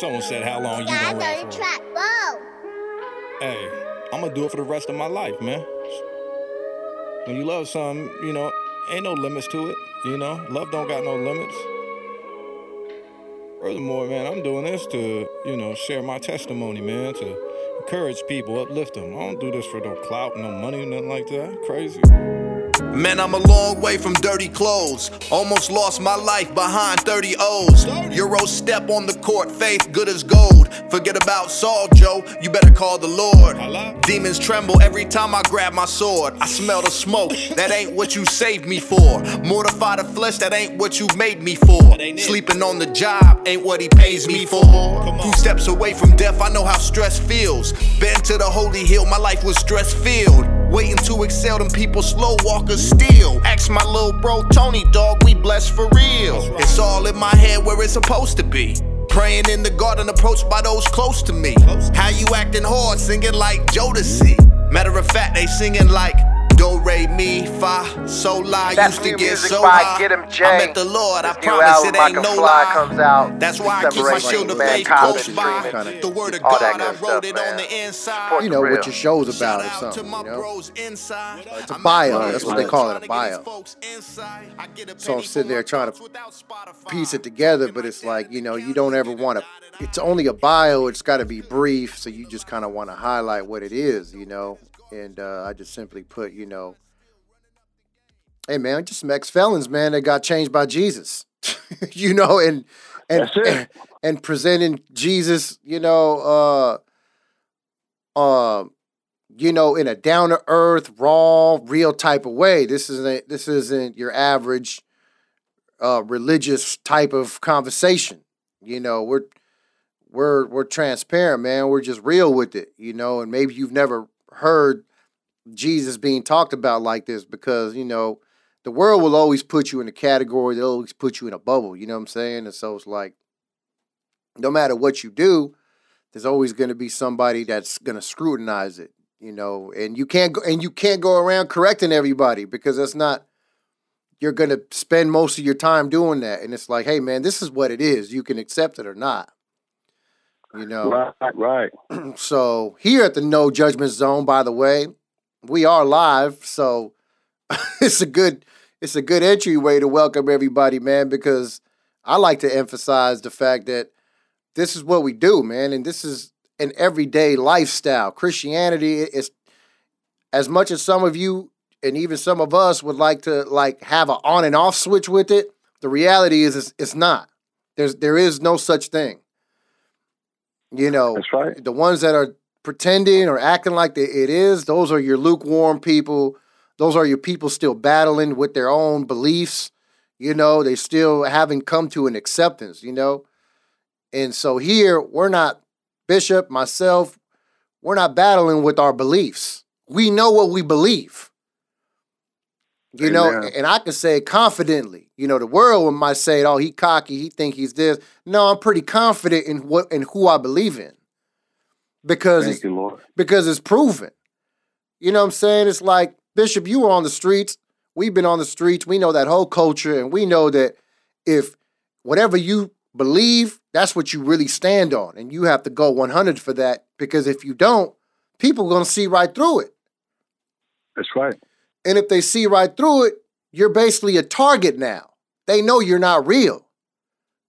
Someone said, How long you I gonna rap the track. Hey, I'm gonna do it for the rest of my life, man. When you love something, you know, ain't no limits to it. You know, love don't got no limits. Furthermore, man, I'm doing this to, you know, share my testimony, man, to encourage people, uplift them. I don't do this for no clout, no money, nothing like that. Crazy. Man, I'm a long way from dirty clothes. Almost lost my life behind 30 O's. Euro step on the court, faith good as gold. Forget about Saul, Joe, you better call the Lord. Demons tremble every time I grab my sword. I smell the smoke, that ain't what you saved me for. Mortify the flesh, that ain't what you made me for. Sleeping on the job ain't what he pays me for. Two steps away from death, I know how stress feels. Been to the holy hill, my life was stress filled. Waiting to excel, them people slow walkers still. Ask my little bro Tony, dog, we blessed for real. It's all in my head where it's supposed to be. Praying in the garden, approached by those close to me. How you acting hard, singing like Jodeci? Matter of fact, they singing like Do Re Mi Fa Sol La. That's Used to get music so by high. Get 'em I Jay. met the Lord, I This new promise album, it ain't Can no lie. comes out That's why I keep my shield of 18th, man. faith Cop close by. stream it. The word of All that God, I wrote stuff, it man. on the inside. Support You know what your show's about or something, you know? bros. It's a I'm bio. That's here what they call it, a trying to get bio. folks inside. I get a So I'm sitting there trying to thoughts without Spotify. piece it together, but it's like, you know, you don't ever want to, it's only a bio, it's got to be brief, so you just kind of want to highlight what it is, you know? And uh, I just simply put, you know, hey man, just some ex felons, man, that got changed by Jesus, you know, and and, and and presenting Jesus, you know, uh, uh, you know, in a down to earth, raw, real type of way. This isn't this isn't your average uh, religious type of conversation. You know, we're we're we're transparent, man. We're just real with it, you know. And maybe you've never heard Jesus being talked about like this because you know the world will always put you in a category. They'll always put you in a bubble. You know what I'm saying? And so it's like, no matter what you do, there's always going to be somebody that's going to scrutinize it. You know, and you can't go and you can't go around correcting everybody because that's not you're going to spend most of your time doing that. And it's like, hey, man, this is what it is. You can accept it or not. You know, Right, right. so here at the No Judgment Zone, by the way, we are live. So it's a good it's a good entryway to welcome everybody, man, because I like to emphasize the fact that this is what we do, man, and this is an everyday lifestyle. Christianity is as much as some of you and even some of us would like to like have an on and off switch with it. The reality is, it's, it's not. There's there is no such thing. You know, That's right. the ones that are pretending or acting like they, it is, those are your lukewarm people. Those are your people still battling with their own beliefs. You know, they still haven't come to an acceptance, you know? And so here, we're not, Bishop, myself, we're not battling with our beliefs. We know what we believe. You know, and I can say confidently. You know, the world might say, "Oh, he cocky. He think he's this." No, I'm pretty confident in what and who I believe in because Thank it's, you, Lord. because it's proven. You know what I'm saying? It's like Bishop, you were on the streets. We've been on the streets. We know that whole culture, and we know that if whatever you believe, that's what you really stand on, and you have to go 100 for that. Because if you don't, people are gonna see right through it. That's right. And if they see right through it, you're basically a target now. They know you're not real.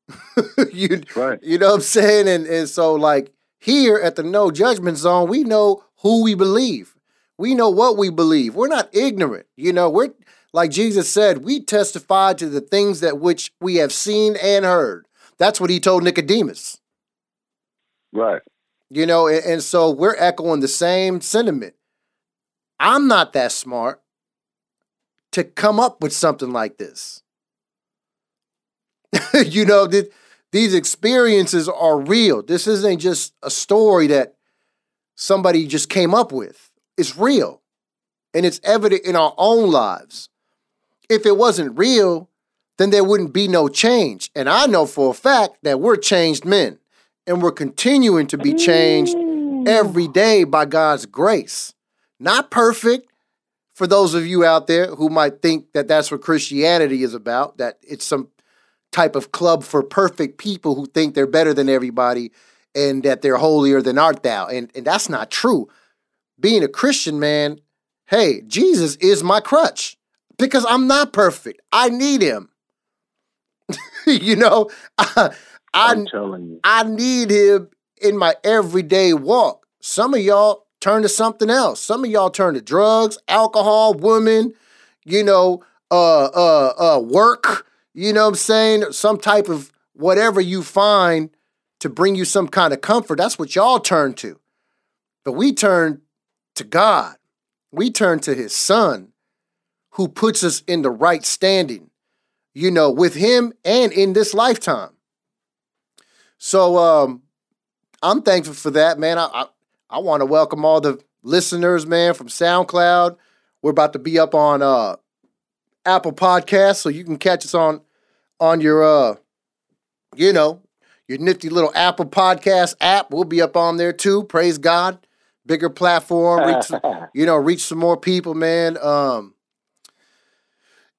you, right. you know what I'm saying? And and so like here at the no judgment zone, we know who we believe. We know what we believe. We're not ignorant. You know, we're like Jesus said, we testify to the things that which we have seen and heard. That's what he told Nicodemus. Right. You know, and, and so we're echoing the same sentiment. I'm not that smart to come up with something like this. you know, th- these experiences are real. This isn't just a story that somebody just came up with. It's real. And it's evident in our own lives. If it wasn't real, then there wouldn't be no change. And I know for a fact that we're changed men and we're continuing to be changed mm. every day by God's grace. Not perfect for those of you out there who might think that that's what Christianity is about, that it's some type of club for perfect people who think they're better than everybody and that they're holier than art thou. And and that's not true. Being a Christian, man, hey, Jesus is my crutch because I'm not perfect. I need him. you know, I, I, I'm telling you. I need him in my everyday walk. Some of y'all turn to something else. Some of y'all turn to drugs, alcohol, women, you know, uh uh uh work, you know what I'm saying? Some type of whatever you find to bring you some kind of comfort. That's what y'all turn to. But we turn to God. We turn to his son who puts us in the right standing, you know, with him and in this lifetime. So um I'm thankful for that, man. I I, I want to welcome all the listeners, man, from SoundCloud. We're about to be up on uh Apple Podcasts, so you can catch us on on your uh you know your nifty little Apple Podcast app. We'll be up on there too. Praise God. Bigger platform, reach you know, reach some more people, man. Um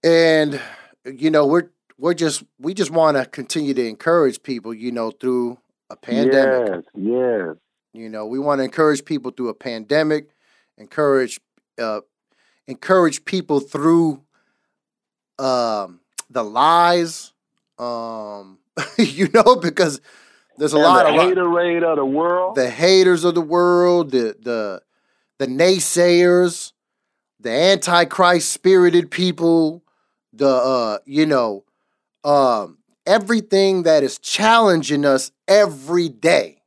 and you know, we're we're just we just want to continue to encourage people, you know, through a pandemic. Yes, yes. You know, we want to encourage people through a pandemic, encourage uh encourage people through um the lies um you know because there's a And lot the of haterade of the world. the haters of the world, the the the naysayers, the antichrist spirited people, the uh, you know, um, everything that is challenging us every day.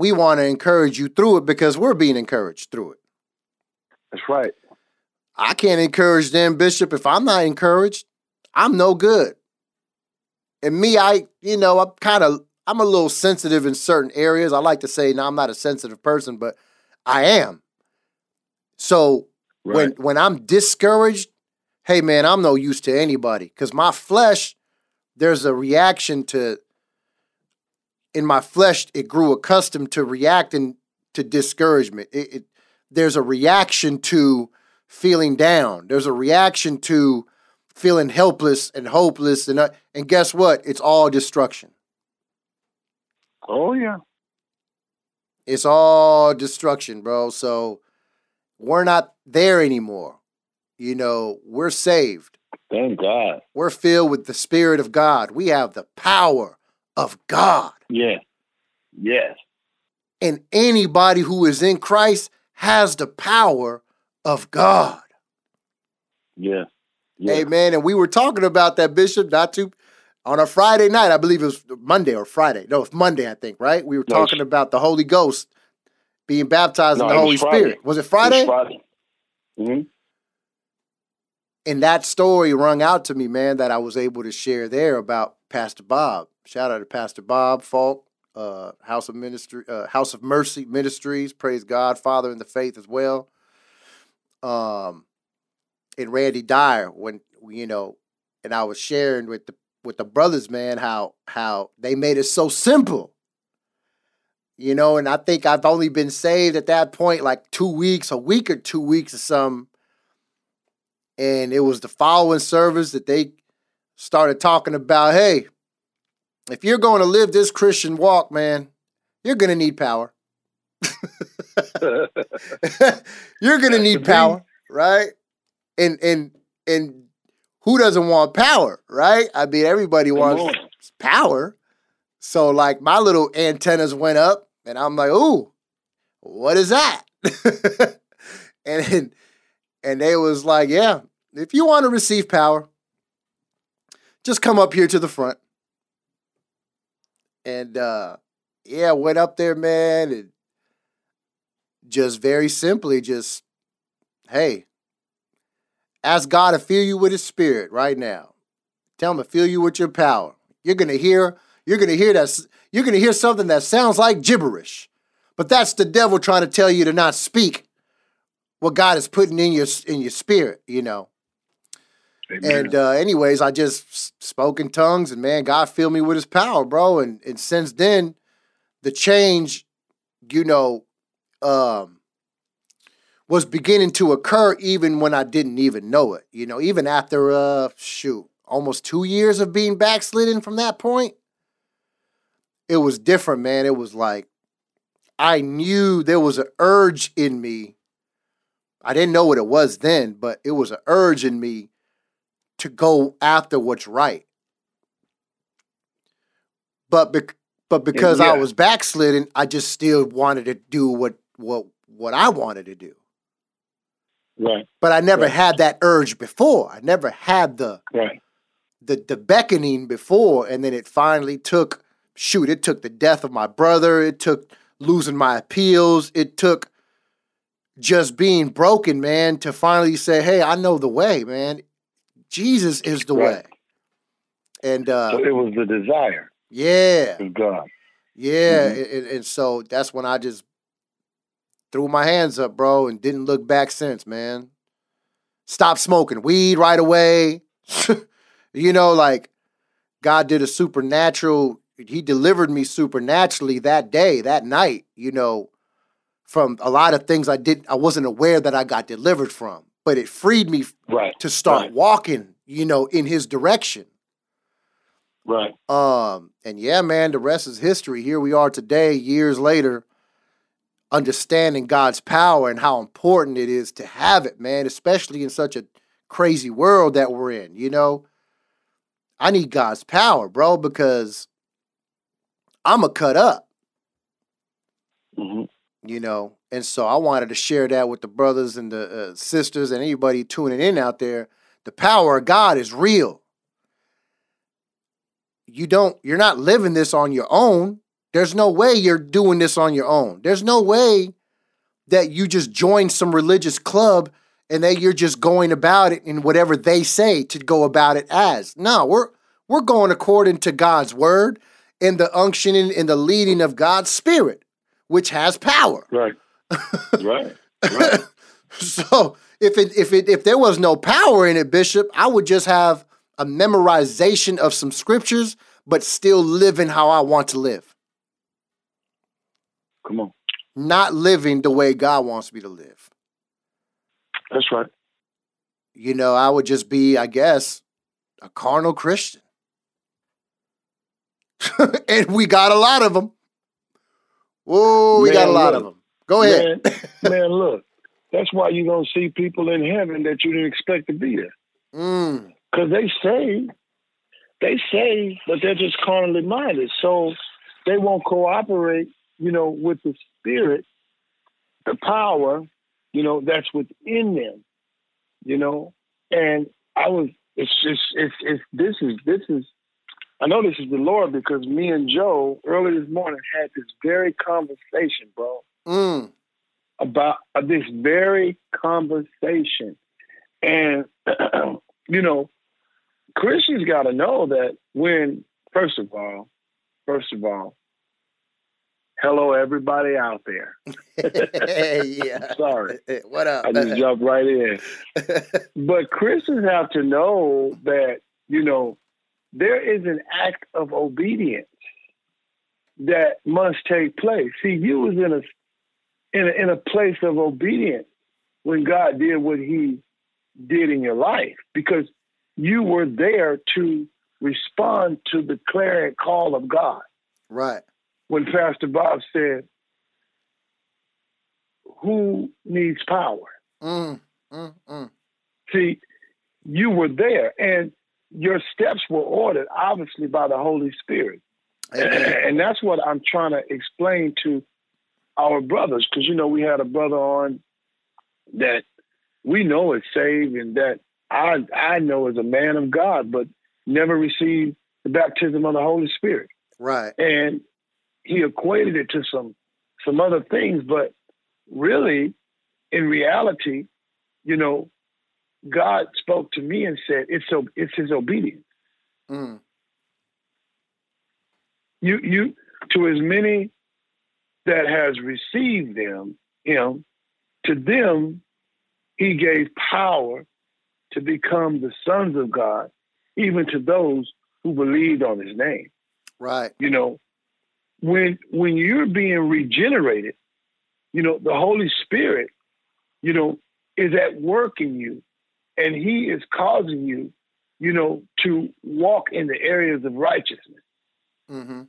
We want to encourage you through it because we're being encouraged through it. That's right. I can't encourage them, Bishop. If I'm not encouraged, I'm no good. And me, I, you know, I'm kind of, I'm a little sensitive in certain areas. I like to say, no, I'm not a sensitive person, but I am. So Right. when when I'm discouraged, hey man, I'm no use to anybody because my flesh, there's a reaction to. In my flesh, it grew accustomed to reacting to discouragement. It, it there's a reaction to feeling down. There's a reaction to feeling helpless and hopeless, and uh, and guess what? It's all destruction. oh yeah. It's all destruction, bro. So we're not there anymore. You know, we're saved. Thank God. We're filled with the Spirit of God. We have the power of God. Yes. Yes. And anybody who is in Christ has the power of God. Yes. Yes. Amen. And we were talking about that, Bishop, not too on a Friday night. I believe it was Monday or Friday. No, it's Monday, I think, right? We were No, talking about the Holy Ghost being baptized No, in the it was Holy Friday. Spirit. Was it Friday? Friday. hmm and that story rung out to me, man, that I was able to share there about Pastor Bob. Shout out to Pastor Bob Falk, uh, House of Ministry, uh, House of Mercy Ministries. Praise God, Father in the faith as well. Um, and Randy Dyer, when you know, and I was sharing with the with the brothers, man, how how they made it so simple. You know, and I think I've only been saved at that point like two weeks, a week or two weeks or something and it was the following service that they started talking about hey if you're going to live this christian walk man you're going to need power. You're going to need power right? And and and who doesn't want power right? I mean everybody wants power. So like my little antennas went up and i'm like ooh what is that? And and they was like yeah if you want to receive power just come up here to the front and uh yeah went up there man and just very simply just hey ask god to fill you with his spirit right now. Tell him to fill you with your power. You're gonna hear you're gonna hear that you're gonna hear something that sounds like gibberish but that's the devil trying to tell you to not speak what god is putting in your in your spirit you know And uh, anyways, I just spoke in tongues, and man, God filled me with His power, bro. And and since then, the change, you know, um, was beginning to occur even when I didn't even know it. You know, even after uh, shoot, almost two years of being backslidden from that point, it was different, man. It was like I knew there was an urge in me. I didn't know what it was then, but it was an urge in me to go after what's right. But bec- but because I was backslidden, I just still wanted to do what what what I wanted to do. Right. But I never Right. had that urge before. I never had the Right. the the beckoning before, and then it finally took. Shoot! It took the death of my brother. It took losing my appeals. It took just being broken, man, to finally say, "Hey, I know the way, man. Jesus is the Right. way." And uh, So it was the desire yeah, of God. yeah, Mhm. and, and so that's when I just threw my hands up, bro, and didn't look back since, man. Stop smoking weed right away. you know, like God did a supernatural, He delivered me supernaturally that day, that night, you know, from a lot of things I didn't, I wasn't aware that I got delivered from, but it freed me Right. to start Right. walking, you know, in His direction. Right. Um, and yeah, man, the rest is history. Here we are today, years later, understanding God's power and how important it is to have it, man, especially in such a crazy world that we're in, you know. I need God's power, bro, because I'm a cut up, hmm you know. And so I wanted to share that with the brothers and the uh, sisters and anybody tuning in out there. The power of God is real. You don't you're not living this on your own. There's no way you're doing this on your own. There's no way that you just join some religious club and that you're just going about it in whatever they say to go about it as. No, we're we're going according to God's word and the unctioning and the leading of God's spirit, which has power. Right. right. Right. so if it if it if there was no power in it, Bishop, I would just have a memorization of some scriptures, but still living how I want to live. Come on. Not living the way God wants me to live. That's right. You know, I would just be, I guess, a carnal Christian. and we got a lot of them. Whoa, we got a lot look. of them. Go ahead. Man, man, look. That's why you don't see people in heaven that you didn't expect to be there. Mm, Because they say, they say, but they're just carnally minded. So they won't cooperate, you know, with the spirit, the power, you know, that's within them, you know. And I was, it's just, it's, it's, this is, this is, I know this is the Lord because me and Joe early this morning had this very conversation, bro mm, about uh, this very conversation. And, you know, Christians got to know that when, first of all, first of all, hello, everybody out there. yeah. Sorry, What up? I just jumped right in. But Christians have to know that, you know, there is an act of obedience that must take place. See, you was in a in a, in a place of obedience when God did what He did in your life because you were there to respond to the clarion call of God. right. When Pastor Bob said, "Who needs power?" Mm, mm, mm. See, you were there, and your steps were ordered, obviously, by the Holy Spirit. Amen. and that's what I'm trying to explain to our brothers, because you know we had a brother on that we know is saved, and that I I know is a man of God, but never received the baptism of the Holy Spirit, Right. and he equated it to some some other things, but really, in reality, you know, God spoke to me and said it's so it's His obedience. Mm, you you to as many that has received them him to them he gave power to become the sons of god even to those who believed on his name right. you know when when you're being regenerated you know the holy spirit you know is at work in you and he is causing you you know, to walk in the areas of righteousness. Mm-hmm.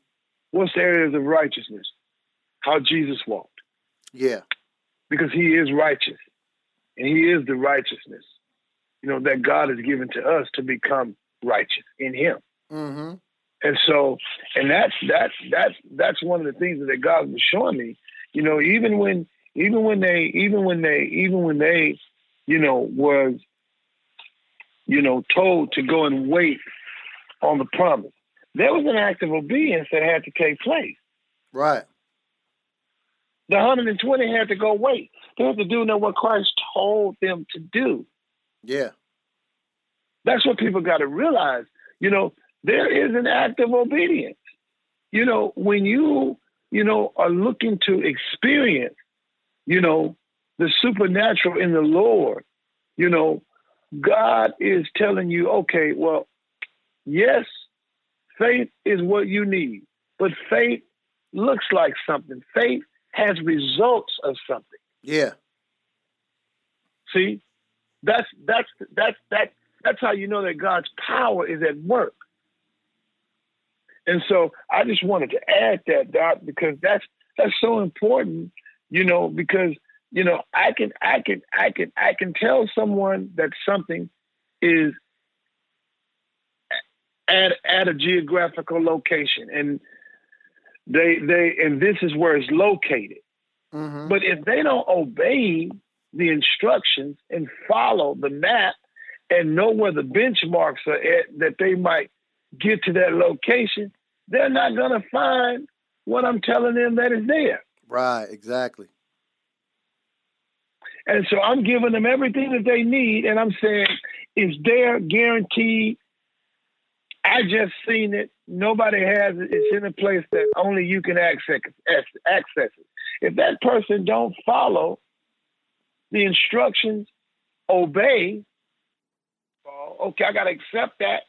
What's the areas of righteousness? How Jesus walked. Yeah. Because he is righteous. And he is the righteousness, you know, that God has given to us to become righteous in him. Mm-hmm. And so, and that's that's that's that's one of the things that God was showing me. You know, even when even when they even when they even when they, you know, was, you know, told to go and wait on the promise, there was an act of obedience that had to take place. Right. The 120 had to go wait. They had to do know what Christ told them to do. Yeah. That's what people got to realize. You know, there is an act of obedience. You know, when you, you know, are looking to experience, you know, the supernatural in the Lord, you know, God is telling you, okay, well, yes, faith is what you need, but faith looks like something. Faith has results of something. Yeah. See, that's that's that's that that's how you know that God's power is at work. And so I just wanted to add that, Doc, because that's that's so important, you know, because you know I can I can I can I can tell someone that something is at at a geographical location and they they and this is where it's located. Mm-hmm. But if they don't obey the instructions and follow the map and know where the benchmarks are at that they might get to that location, they're not going to find what I'm telling them that is there. Right, exactly. And so I'm giving them everything that they need, and I'm saying it's there, guaranteed. I just seen it. Nobody has it. It's in a place that only you can access access it. If that person don't follow the instructions, obey, okay, I got to accept that.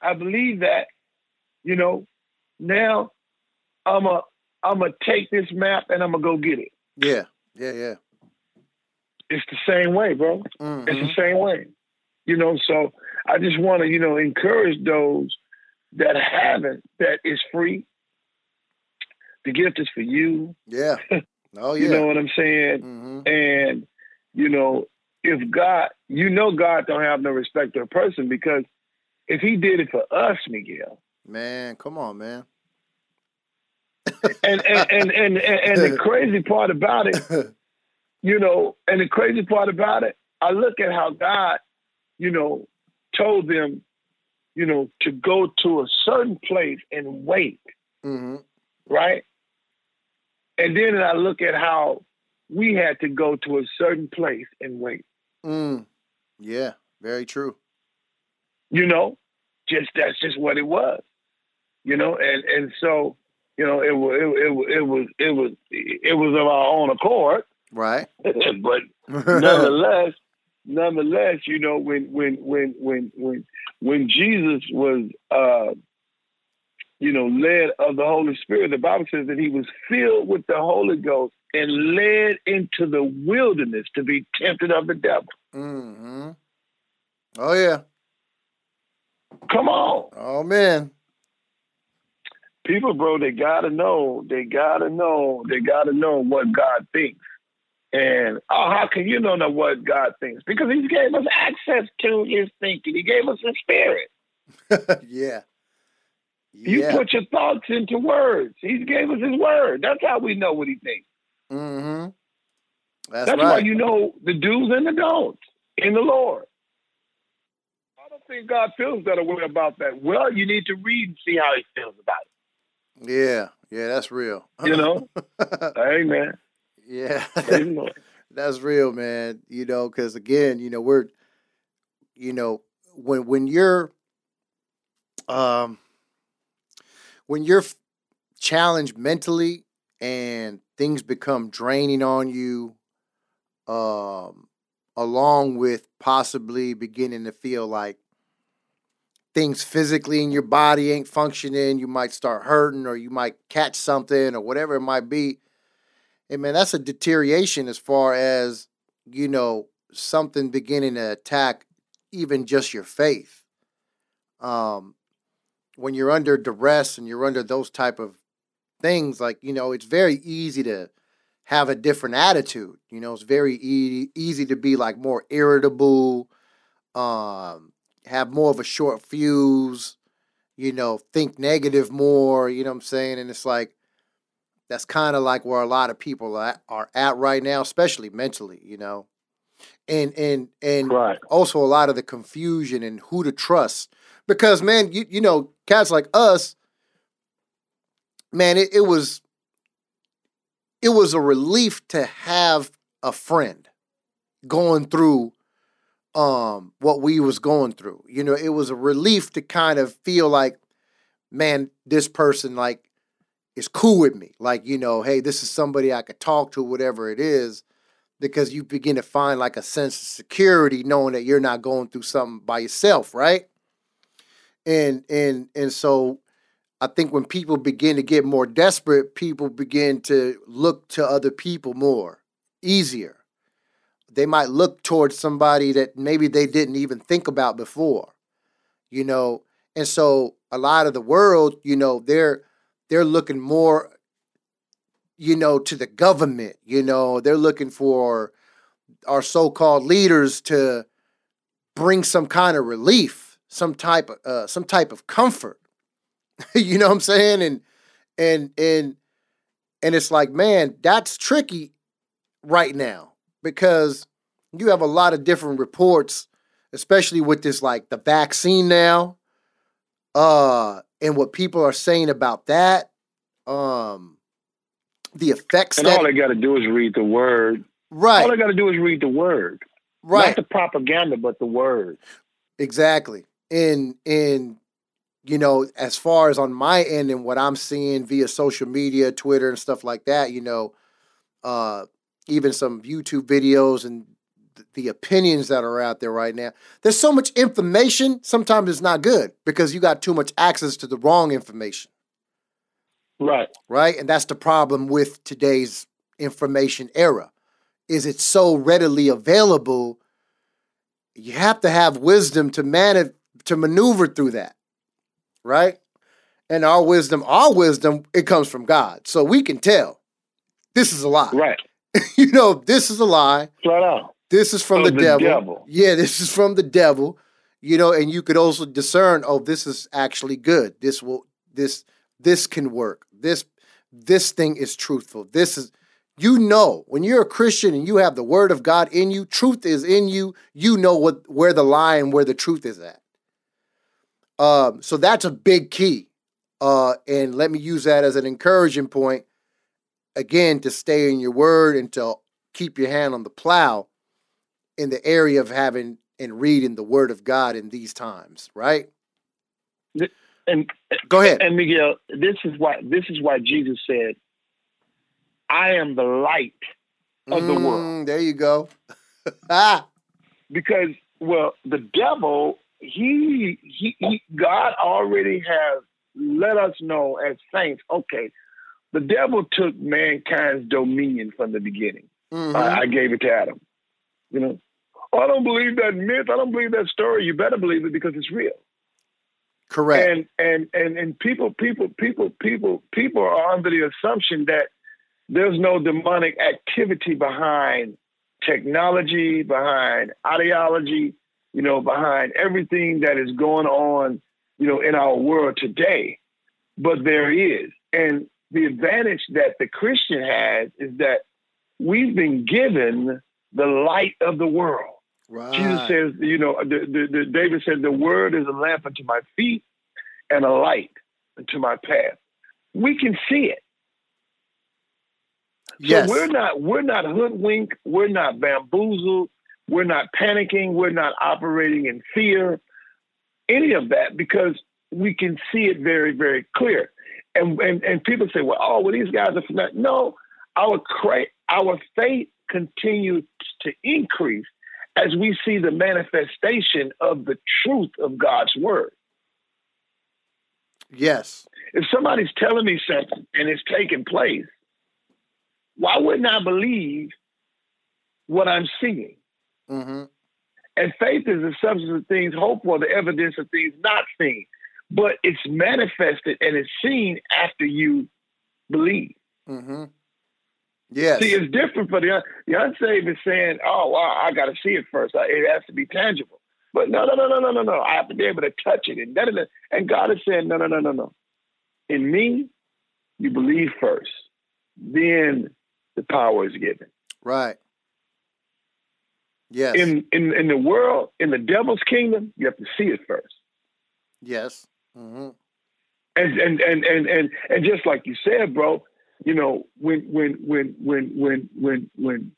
I believe that. You know, now I'm a I'm gonna take this map and I'm gonna go get it. Yeah, yeah, yeah. It's the same way, bro. Mm-hmm. It's the same way. You know, so I just want to, you know, encourage those that haven't, that is free. The gift is for you. Yeah. Oh yeah. You know what I'm saying? mm-hmm. And, you know, if God, you know, God don't have no respect to a person because if he did it for us, Miguel, Man, come on, man. and, and, and, and, and the crazy part about it, you know, and the crazy part about it, I look at how God, you know, told them, you know, to go to a certain place and wait, mm-hmm. right? And then I look at how we had to go to a certain place and wait. Mm. Yeah, very true. You know, just that's just what it was. You know, and and so you know it was it, it, it was it was it was of our own accord, Right. but nonetheless, nonetheless, you know, when when when when when when Jesus was uh you know led of the Holy Spirit, the Bible says that he was filled with the Holy Ghost and led into the wilderness to be tempted of the devil. mm-hmm. Oh yeah. Come on. Oh man. People, bro, they gotta know, they gotta know, they gotta know what God thinks. And oh, how can you know what God thinks? Because He gave us access to His thinking. He gave us His Spirit. yeah. You put your thoughts into words. He gave us His Word. That's how we know what He thinks. mm-hmm. That's, That's right. why you know the do's and the don'ts in the Lord. I don't think God feels that way about that. Well, you need to read and see how He feels about it. yeah. Yeah, that's real. You know, Amen. Yeah. That's real, man. You know, because again, you know, we're, you know, when when you're, um, when you're challenged mentally and things become draining on you, um, along with possibly beginning to feel like things physically in your body ain't functioning, you might start hurting, or you might catch something, or whatever it might be hey man, that's a deterioration as far as you know something beginning to attack even just your faith. um, when you're under duress and you're under those type of things, like you know, it's very easy to have a different attitude. You know, it's very e- easy to be like more irritable, um, have more of a short fuse, you know, think negative more. You know what I'm saying? And it's like that's kind of like where a lot of people are at, are at right now, especially mentally. You know, and and and Right. also a lot of the confusion and who to trust because man you, you know cats like us man it, it was it was a relief to have a friend going through um what we was going through you know it was a relief to kind of feel like man this person like is cool with me. Like you know hey this is somebody i could talk to whatever it is because you begin to find like a sense of security knowing that you're not going through something by yourself right? And and and so i think when people begin to get more desperate people begin to look to other people more easier. They might look towards somebody that maybe they didn't even think about before you know? And so a lot of the world you know they're they're looking more you know to the government you know they're looking for our so-called leaders to bring some kind of relief some type of uh, some type of comfort. You know what i'm saying? And and and and it's like man that's tricky right now because you have a lot of different reports especially with this like the vaccine now. Uh and what people are saying about that um the effects And that all they got to do is read the word. right All they got to do is read the word. Right. Not the propaganda, but the word. exactly and and you know as far as on my end and what i'm seeing via social media twitter and stuff like that you know uh even some youtube videos and the opinions that are out there right now there's so much information sometimes it's not good because you got too much access to the wrong information Right. right? And that's the problem with today's information era. Is it so readily available? You have to have wisdom to manage to maneuver through that, right? And our wisdom, our wisdom, it comes from God, so we can tell this is a lie. Right. you know, this is a lie. Flat out. This is from the, the devil. devil. Yeah, this is from the devil. You know, and you could also discern, oh, this is actually good. This will this this can work. This this thing is truthful. This is you know, when you're a Christian and you have the word of God in you, truth is in you, you know what where the lie and where the truth is at. Um, so that's a big key. Uh, and let me use that as an encouraging point again to stay in your word and to keep your hand on the plow in the area of having and reading the word of God in these times, right? And Go ahead. and Miguel, this is why this is why Jesus said, "I am the light of the world." Mm, There you go. ah, Because well, the devil, he, he he God already has let us know as saints. Okay, the devil took mankind's dominion from the beginning. mhm. I, I gave it to Adam. You know, I don't believe that myth. I don't believe that story. You better believe it because it's real. correct. And and and and people, people, people, people, people are under the assumption that there's no demonic activity behind technology, behind ideology, you know, behind everything that is going on, you know, in our world today. But there is. And the advantage that the Christian has is that we've been given the light of the world. Right. Jesus says, you know, the, the, the, David said, the word is a lamp unto my feet and a light unto my path. We can see it. yes. So we're not we're not hoodwinked, we're not bamboozled, we're not panicking, we're not operating in fear, any of that, because we can see it very, very clear. And and, and people say, well, oh, well, these guys are fanatic. No, our cra- our faith continues to increase as we see the manifestation of the truth of God's word. yes. If somebody's telling me something and it's taking place, why wouldn't I believe what I'm seeing? hmm And faith is the substance of things hoped for, the evidence of things not seen. But it's manifested and it's seen after you believe. Mm-hmm. Yes. See, it's different for the, the unsaved is saying, oh, wow, I got to see it first. It has to be tangible. But no, no, no, no, no, no, no. I have to be able to touch it. And, da, da, da. and God is saying, no, no, no, no, no. In me, you believe first. Then the power is given. Right. Yes. In, in in the world, in the devil's kingdom, you have to see it first. yes. Mm-hmm. And and and and and and just like you said, bro, you know, when when when when when when when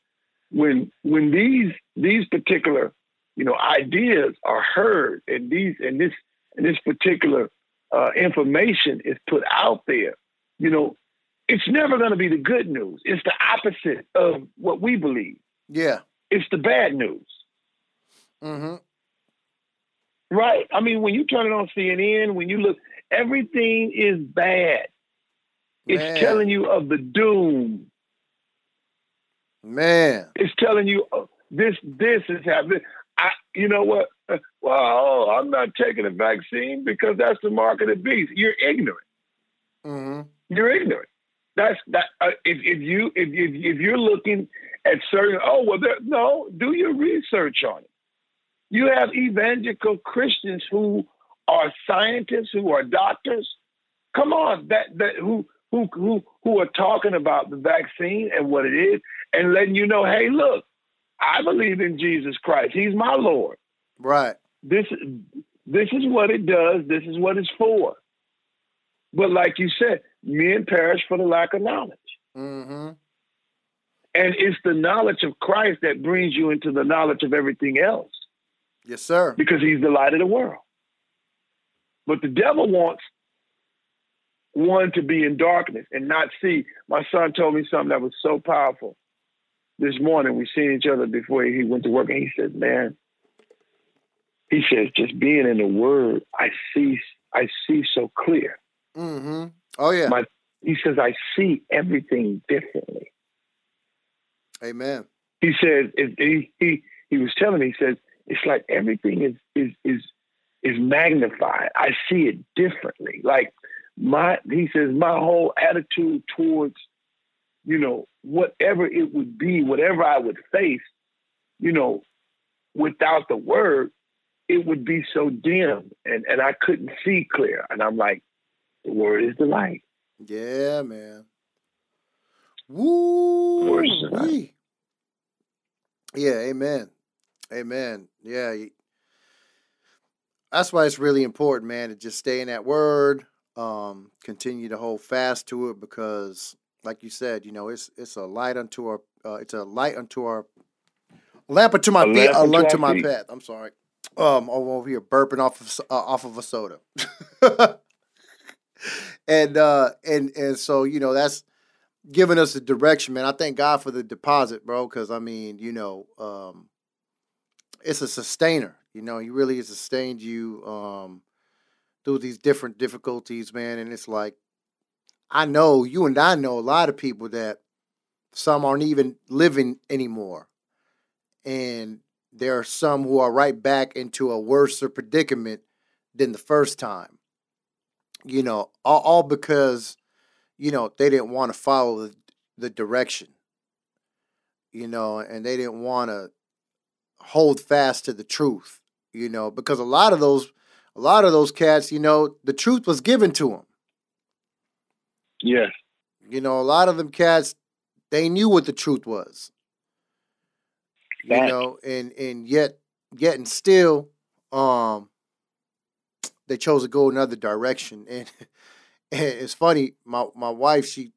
when when these these particular you know ideas are heard and these and this and this particular uh, information is put out there, you know, it's never going to be the good news. It's the opposite of what we believe. Yeah. It's the bad news. Mm-hmm. Right. I mean, when you turn it on CNN, when you look, everything is bad. It's Man. telling you of the doom. Man. It's telling you oh, this, this is happening. I, you know what? Uh, Well, oh, I'm not taking a vaccine because that's the mark of the beast. You're ignorant. Mm-hmm. You're ignorant. That's that. Uh, if, if you if, if if you're looking at certain, oh well, there, no, do your research on it. You have evangelical Christians who are scientists, who are doctors. Come on, that that who who who who are talking about the vaccine and what it is, and letting you know, hey, look, I believe in Jesus Christ. He's my Lord. Right. This this is what it does. This is what it's for. But like you said, men perish for the lack of knowledge. Mm-hmm. And it's the knowledge of Christ that brings you into the knowledge of everything else Yes, sir. because he's the light of the world. But the devil wants one to be in darkness and not see. My son told me something that was so powerful. This morning, we seen each other before he went to work, and he said, Man, he says, just being in the word, I see, I see so clear. Mm-hmm. Oh yeah. My, he says, I see everything differently. Amen. He says, he, he, he was telling me, he says, it's like everything is, is, is, is magnified. I see it differently. Like my, he says, my whole attitude towards, you know, whatever it would be, whatever I would face, you know, without the word, it would be so dim and, and I couldn't see clear. And I'm like, the word is the light. Yeah, man. Woo. Yeah, amen. Amen. Yeah. That's why it's really important, man, to just stay in that word, um, continue to hold fast to it because like you said, you know, it's it's a light unto our uh, it's a light unto our lamp unto my A feet, a to my feet. path. I'm sorry. Um, over here burping off of uh, off of a soda. and uh and and so you know that's giving us a direction man i thank god for the deposit bro because i mean you know um it's a sustainer you know he really has sustained you um through these different difficulties man and it's like i know you and i know a lot of people that some aren't even living anymore. And there are some who are right back into a worse predicament than the first time. You know, all, all because, you know, they didn't want to follow the, the direction, you know, and they didn't want to hold fast to the truth, you know, because a lot of those, a lot of those cats, you know, the truth was given to them. Yes. You know, a lot of them cats, they knew what the truth was, you know, and and yet, yet and still, um, they chose to go another direction. And, and it's funny, my my wife she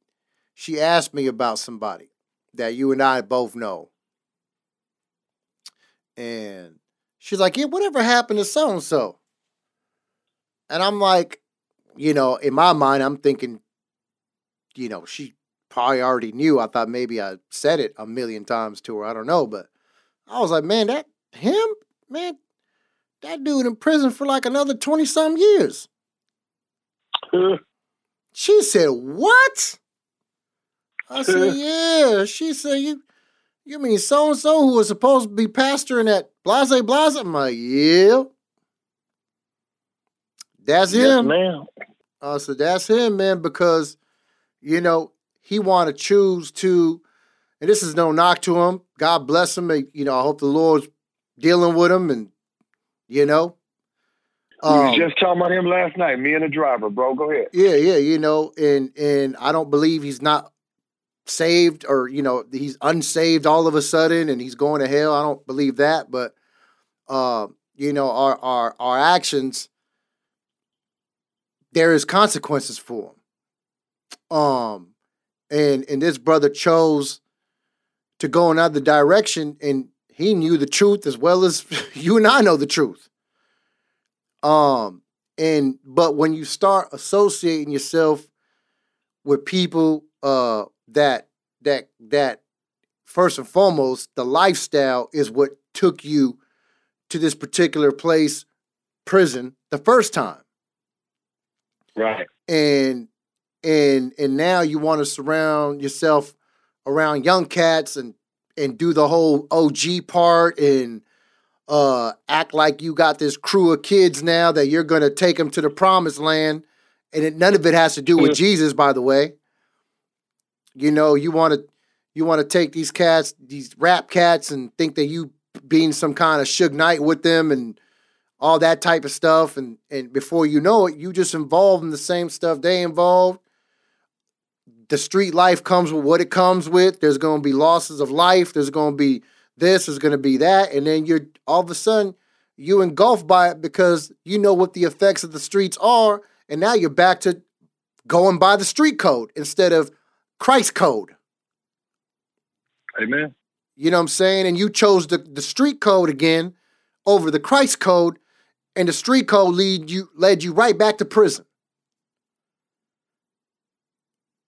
she asked me about somebody that you and I both know, and she's like, "Yeah, whatever happened to so and so?" And I'm like, you know, in my mind, I'm thinking, you know, she probably already knew. I thought maybe I said it a million times to her. I don't know, but I was like, man, that him, man, that dude in prison for like another 20 some years. Mm-hmm. She said, What? I said, mm-hmm. Yeah. She said, You You mean so and so who was supposed to be pastoring at Blase Blase? I'm like, yeah. That's Yes, him. ma'am. Uh, so that's him, man, because you know he want to choose to, and this is no knock to him. God bless him. and, You know, I hope the Lord's dealing with him, and you know, we um, was just talking about him last night. Me and the driver, bro. Go ahead. yeah, yeah, you know, and and I don't believe he's not saved or you know he's unsaved all of a sudden and he's going to hell. I don't believe that, but uh, you know, our our our actions there is consequences for him. Um, and and this brother chose to go another direction, and he knew the truth as well as you and I know the truth. Um, and but when you start associating yourself with people uh that that that first and foremost the lifestyle is what took you to this particular place prison the first time Right. and and and now you want to surround yourself around young cats and and do the whole OG part and uh act like you got this crew of kids now that you're going to take them to the promised land and it, none of it has to do with Mhm. Jesus by the way you know you want to you want to take these cats these rap cats and think that you being some kind of Suge Knight with them and all that type of stuff and and before you know it you just involved in the same stuff they involved. The street life comes with what it comes with. There's going to be losses of life. There's going to be this there's going to be that and then you're all of a sudden you engulfed by it because you know what the effects of the streets are and now you're back to going by the street code instead of christ code. Amen. you know what i'm saying? And you chose the, the street code again over the christ code and the street code lead you led you right back to prison.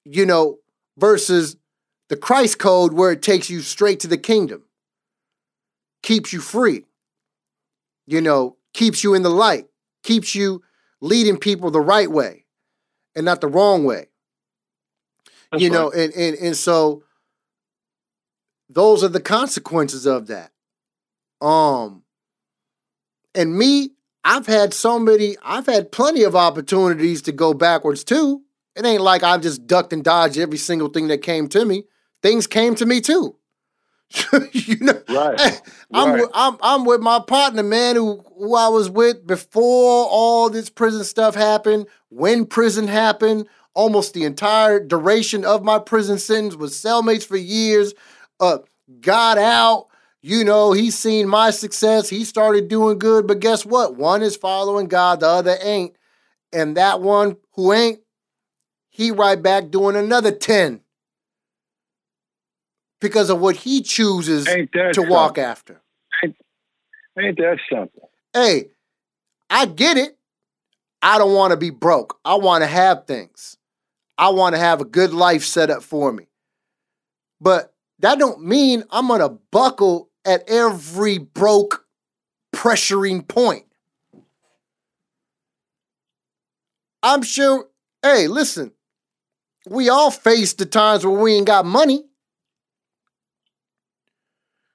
You know versus the christ code where it takes you straight to the kingdom keeps you free you know keeps you in the light keeps you leading people the right way and not the wrong way. That's you know and, and and so those are the consequences of that. Um and me i've had so many i've had plenty of opportunities to go backwards too it ain't like i've just ducked and dodged every single thing that came to me things came to me too you know Right. I'm, Right. with, I'm I'm with my partner, man, who who I was with before all this prison stuff happened. When prison happened, almost the entire duration of my prison sentence was cellmates for years. Uh, got out. You know, he's seen my success. He started doing good, but guess what? One is following God, the other ain't, and that one who ain't, he right back doing another ten because of what he chooses Ain't to walk something? after. Ain't that something? Hey, I get it. I don't want to be broke. I want to have things. I want to have a good life set up for me. But that don't mean I'm going to buckle at every broke pressuring point. I'm sure, hey, listen, we all face the times where we ain't got money.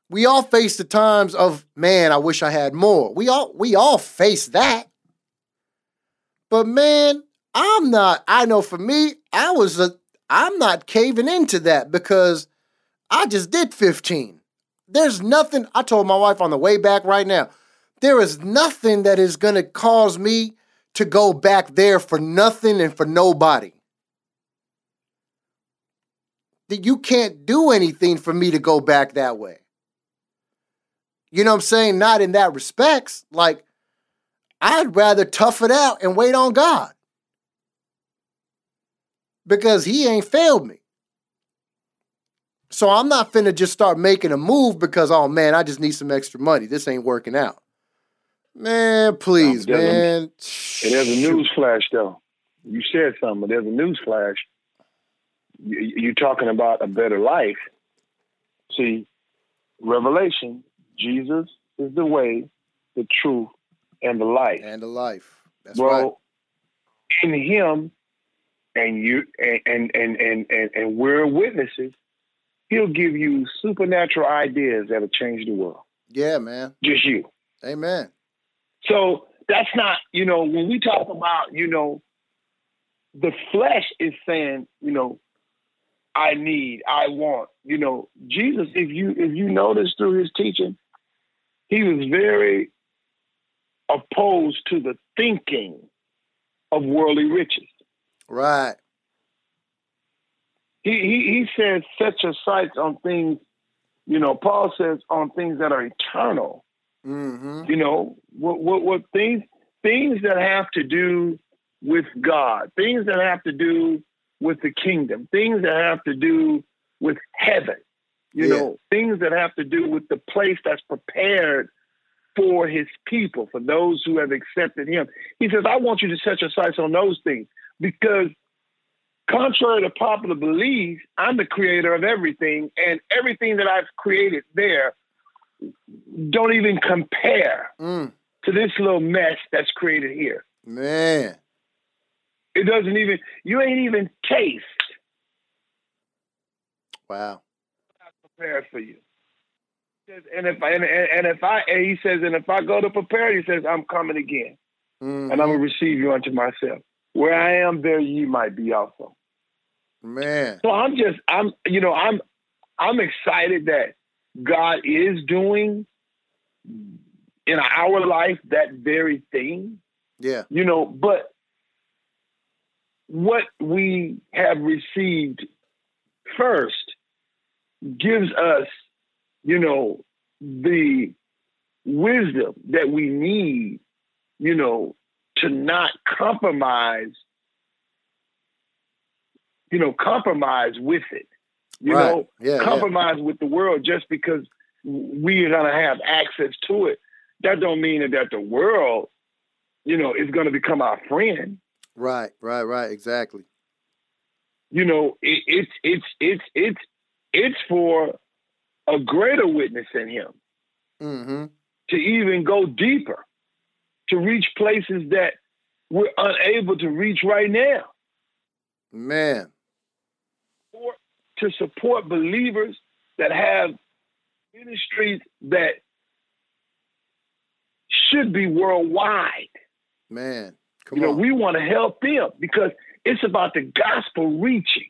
We all face the times of, man, I wish I had more. We all we all face that. But man, I'm not, I know for me, I was a I'm not caving into that because I just did 15. There's nothing, I told my wife on the way back right now, there is nothing that is gonna cause me to go back there for nothing and for nobody. That you can't do anything for me to go back that way. You know what I'm saying? Not in that respects. Like, I'd rather tough it out and wait on God. Because he ain't failed me. So I'm not finna just start making a move because, oh man, I just need some extra money. This ain't working out. Man, please, man. And there's a news flash though. You said something, but there's a news flash. You- You're talking about a better life. See, Revelation, Jesus is the way, the truth, and the life. And the life. That's Bro, right. in him, and you and and and and and, and we're witnesses. He'll give you supernatural ideas that'll change the world. Yeah, man. Just you. Amen. So that's not, you know, when we talk about, you know, the flesh is saying, you know, I need, I want, you know, Jesus, if you if you notice through his teaching, he was very opposed to the thinking of worldly riches. Right. He he he says set your sights on things, you know, Paul says on things that are eternal. Mm-hmm. You know, what what what things things that have to do with God, things that have to do with the kingdom, things that have to do with heaven, you Yeah. know, things that have to do with the place that's prepared for his people, for those who have accepted him. He says, I want you to set your sights on those things because contrary to popular belief, I'm the creator of everything, and everything that I've created there don't even compare Mm. to this little mess that's created here. Man. It doesn't even, you ain't even taste Wow. prepared for you. And if I, and, and if I, and he says, and if I go to prepare, he says, I'm coming again, Mhm. and I'm gonna receive you unto myself. Where I am, there you might be also. Man. So I'm just, I'm, you know, I'm, I'm excited that God is doing in our life that very thing. Yeah. you know, but what we have received first gives us, you know, the wisdom that we need, you know, to not compromise, you know, compromise with it. You right. know, yeah, yeah. compromise with the world just because we are going to have access to it. That don't mean that, the world, you know, is going to become our friend. Right. Right. Right. Exactly. You know, it, it's it's it's it's it's for a greater witness in Him Mm-hmm. to even go deeper, to reach places that we're unable to reach right now, Man. or to support believers that have ministries that should be worldwide. Man. Come you know, on. we want to help them because it's about the gospel reaching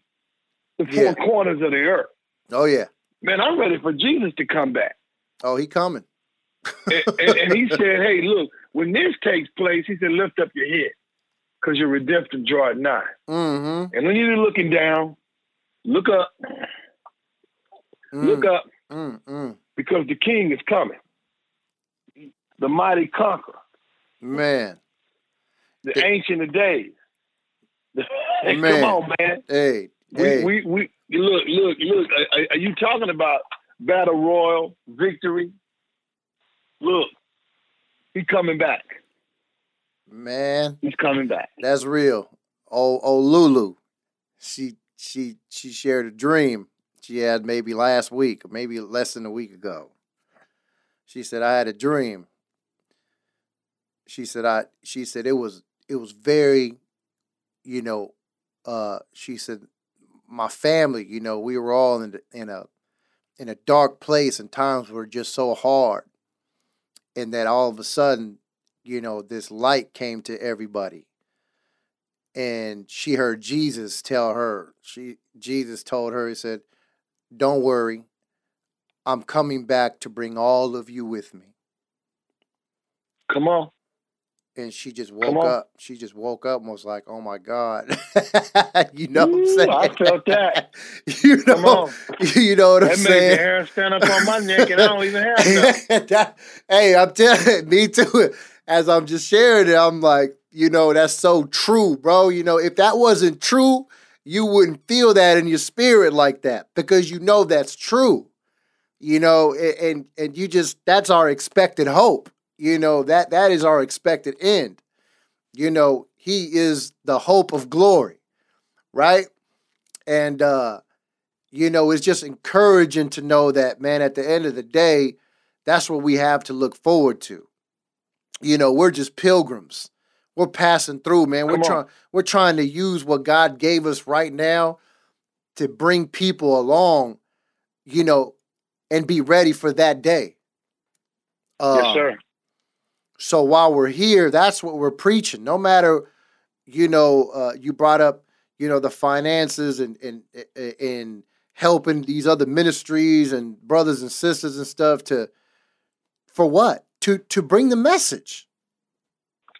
the four Yeah. corners of the earth. oh yeah. Man, I'm ready for Jesus to come back. Oh, he coming. And, and, and he said, Hey, look, when this takes place, he said, lift up your head because your redemption draweth nigh. Mm-hmm. And when you're looking down, look up, look up Mm-hmm. because the king is coming. The mighty conqueror, Man. the The- ancient of days. Hey, Man. Come on, man. Hey. We, hey. we, we, look, look, look. Are, are you talking about battle royal victory? Look, he's coming back. Man. He's coming back. That's real. Oh, oh, Lulu. She she she shared a dream she had maybe last week or maybe less than a week ago. She said I had a dream. She said I she said it was it was very, you know, uh she said my family, you know, we were all in in a in a dark place and times were just so hard. And that all of a sudden, you know, this light came to everybody and she heard Jesus tell her, she Jesus told her, he said, Don't worry, I'm coming back to bring all of you with me. Come on. And she just woke up. She just woke up and was like, Oh my God. you know what I'm saying? I felt that. you know, Come on. you know what I'm That made the saying? hair stand up on my neck, and I don't even have. That- hey, I'm telling me too. As I'm just sharing it, I'm like, you know, that's so true, bro. You know, if that wasn't true, you wouldn't feel that in your spirit like that because you know that's true. You know, and and you just that's our expected hope. You know, that that is our expected end. You know, he is the hope of glory, right? And uh you know, it's just encouraging to know that, man, at the end of the day, that's what we have to look forward to. You know, we're just pilgrims. We're passing through, man. We're trying we're trying to use what God gave us right now to bring people along you know, and be ready for that day. Uh, yes, sir. So while we're here, that's what we're preaching. No matter, you know, uh, you brought up, you know, the finances and and and helping these other ministries and brothers and sisters and stuff to, for what? To to bring the message.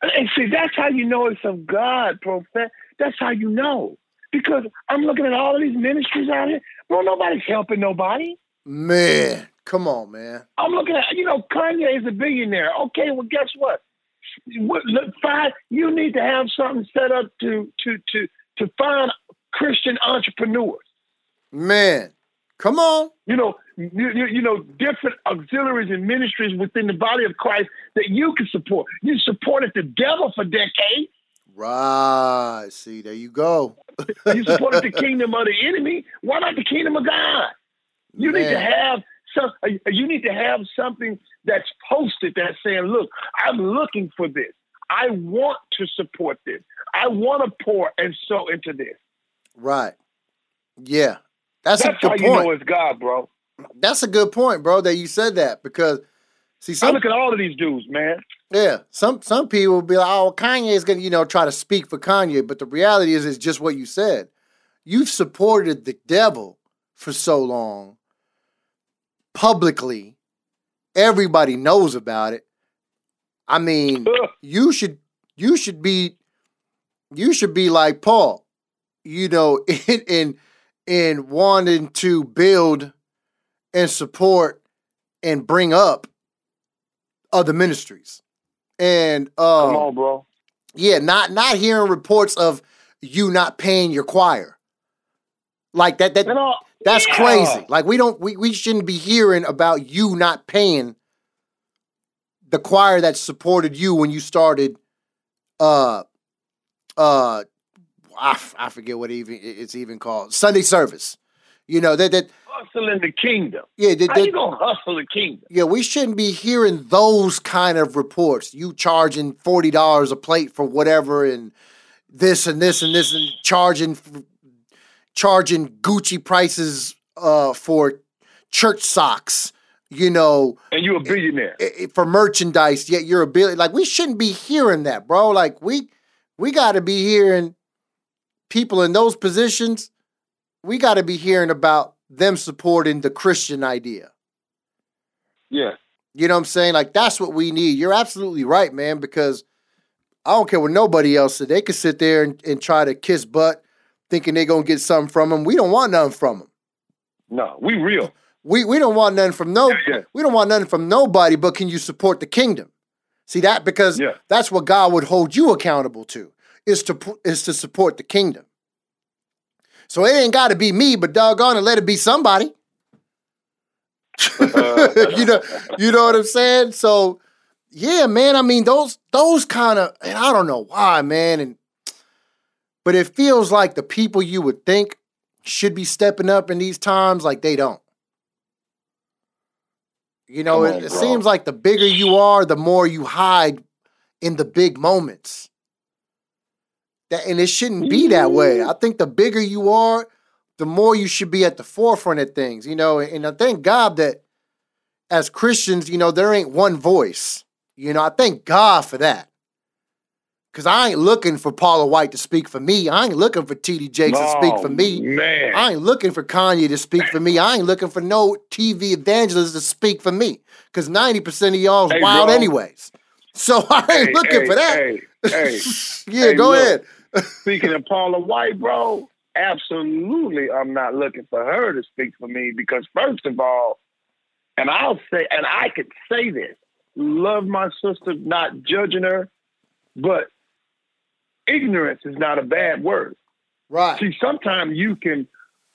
And see, that's how you know it's of God, prophet. That's how you know. Because I'm looking at all of these ministries out here. Well, nobody's helping nobody. Man, come on, man. I'm looking at, you know, Kanye is a billionaire. Okay, well, guess what? Look, fine. You need to have something set up to to to to find Christian entrepreneurs. Man, come on. You know, you, you, you, know, different auxiliaries and ministries within the body of Christ that you can support. You supported the devil for decades. Right. See, there you go. you supported the kingdom of the enemy. Why not the kingdom of God? You Man. need to have some. Uh, you need to have something that's posted that's saying, "Look, I'm looking for this. I want to support this. I want to pour and sow into this." Right. Yeah, that's, that's a good how point. you know it's God, bro. That's a good point, bro. That you said that because see, some, I look at all of these dudes, man. Yeah, some some people will be like, "Oh, Kanye is gonna," you know, try to speak for Kanye, but the reality is, it's just what you said. You've supported the devil for so long, publicly. Everybody knows about it. I mean, you should you should be you should be like Paul, you know, in in in wanting to build and support and bring up other ministries. And um, come on, bro. Yeah, not not hearing reports of you not paying your choir. Like that that that's yeah. crazy. Like we don't we, we shouldn't be hearing about you not paying the choir that supported you when you started uh uh I, I forget what even it's even called Sunday service. You know that that hustling the kingdom. Yeah, that, How you gonna hustle the kingdom? Yeah, we shouldn't be hearing those kind of reports. You charging forty dollars a plate for whatever, and this and this and this, and charging charging Gucci prices uh, for church socks. You know, and you're a billionaire for merchandise. Yet you're a billionaire. Like we shouldn't be hearing that, bro. Like we we got to be hearing people in those positions. We got to be hearing about them supporting the Christian idea. Yeah. You know what I'm saying? Like that's what we need. You're absolutely right, man, because I don't care what nobody else said. They could sit there and, and try to kiss butt thinking they're gonna get something from them. We don't want nothing from them. No, we real. We we don't want nothing from no yeah, yeah. we don't want nothing from nobody, but can you support the kingdom? See that? Because yeah. that's what God would hold you accountable to, is to is to support the kingdom. So it ain't got to be me, but doggone it, let it be somebody. Uh, you know, you know what I'm saying? So, yeah, man. I mean, those those kind of, and I don't know why, man. And but it feels like the people you would think should be stepping up in these times, like they don't. You know, on, it, it seems like the bigger you are, the more you hide in the big moments. That, and it shouldn't be that way. Mm-hmm. I think the bigger you are, the more you should be at the forefront of things, you know. And I thank God that as Christians, you know, there ain't one voice. You know, I thank God for that. Cause I ain't looking for Paula White to speak for me. I ain't looking for TD Jakes to speak for oh, me. Man. I ain't looking for Kanye to speak for me. I ain't looking for no TV evangelists to speak for me. Cause 90% of y'all's hey, wild bro. anyways. So I ain't hey, looking hey, for that. Hey, hey. yeah, go look, ahead. Speaking of Paula White, bro, absolutely I'm not looking for her to speak for me because first of all, and I'll say and I could say this, love my sister, not judging her, but ignorance is not a bad word. Right. See, sometimes you can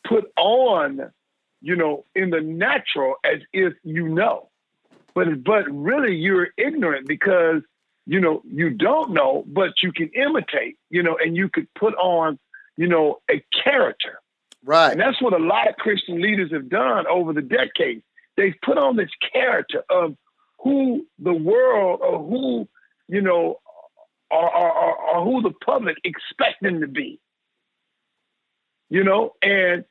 put on, you know, in the natural as if you know. But but really you're ignorant because you know, you don't know, but you can imitate, you know, and you could put on, you know, a character. Right. And that's what a lot of Christian leaders have done over the decades. They've put on this character of who the world or who, you know, or, or, or who the public expect them to be. You know, and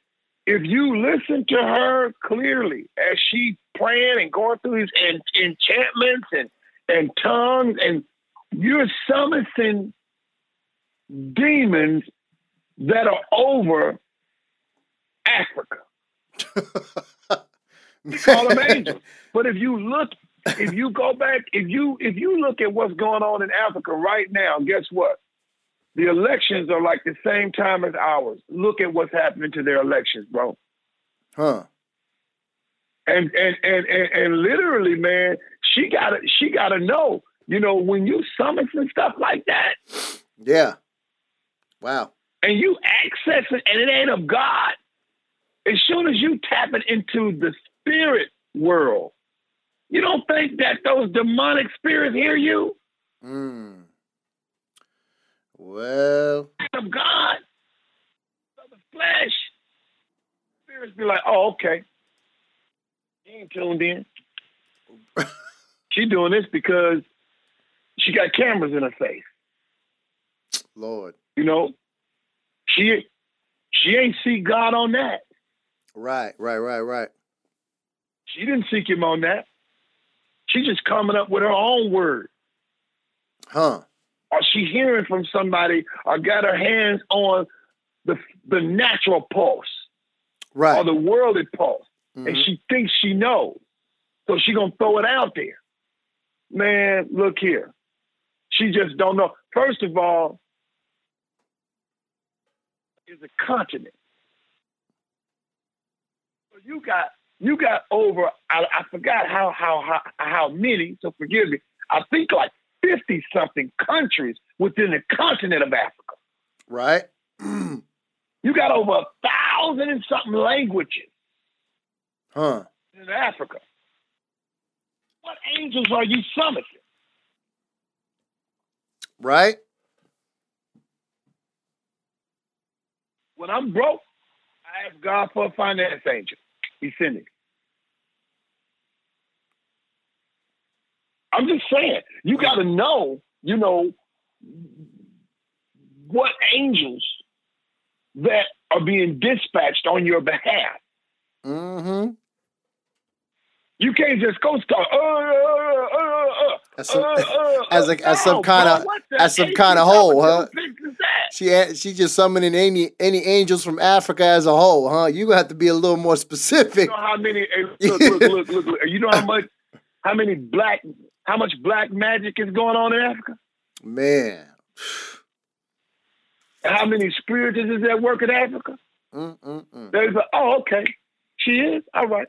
if you listen to her clearly as she praying and going through these en- enchantments and and tongues, and you're summoning demons that are over Africa. Call them angels. But if you look, if you go back, if you if you look at what's going on in Africa right now, guess what? The elections are like the same time as ours. Look at what's happening to their elections, bro. Huh. And and and and, and literally, man, she gotta she gotta know. You know, when you summon some stuff like that, Yeah. Wow. and you access it, and it ain't of God. As soon as you tap it into the spirit world, you don't think that those demonic spirits hear you? Mm. Well, of God, of the flesh. Spirits be like, oh, okay. She ain't tuned in. she doing this because she got cameras in her face. Lord. You know, she she ain't see God on that. Right, right, right, right. She didn't seek him on that. She just coming up with her own word. Huh. Or she hearing from somebody or got her hands on the the natural pulse. Right. or the worldly pulse, and Mhm. she thinks she knows, so she gonna throw it out there. Man, look here, she just don't know. First of all, is a continent. So you got you got over. I, I forgot how how how how many. So forgive me. I think like fifty something countries within the continent of Africa. Right. You got over a thousand and something languages. huh. in Africa. What angels are you summoning? Right. When I'm broke, I ask God for a finance angel. He sent it. I'm just saying, you got to know, you know, what angels that are being dispatched on your behalf. Mm-hmm. You can't just go start. Uh, uh, uh, uh, uh As some, uh, as a- as some no, kinda- bro, what the as some H kinda is hole, huh? with those things is that? she she just summoning any any angels from Africa as a whole, huh? You have to be a little more specific. You know how many? Look, look, look, look, look. You know how much? How many black? How much black magic is going on in Africa? Man. How many spirits is at work in Africa? Mm-mm-mm. There's a. Oh, okay. She is. All right.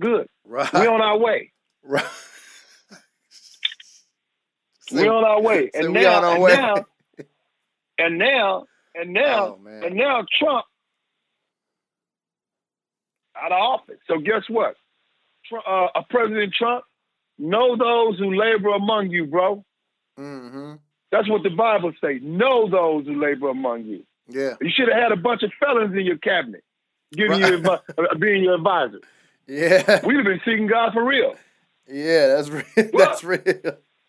Good. Right. We on our way. right. We on our way. so And now, on our and way. now, and now, and now, Oh, and now, Trump out of office. So guess what? Uh, President Trump, know those who labor among you, bro. Mm-hmm. That's what the Bible says. Know those who labor among you. Yeah. You should have had a bunch of felons in your cabinet, giving you advi- uh, being your advisor. Yeah. We'd have been seeking God for real. Yeah, that's real. That's real.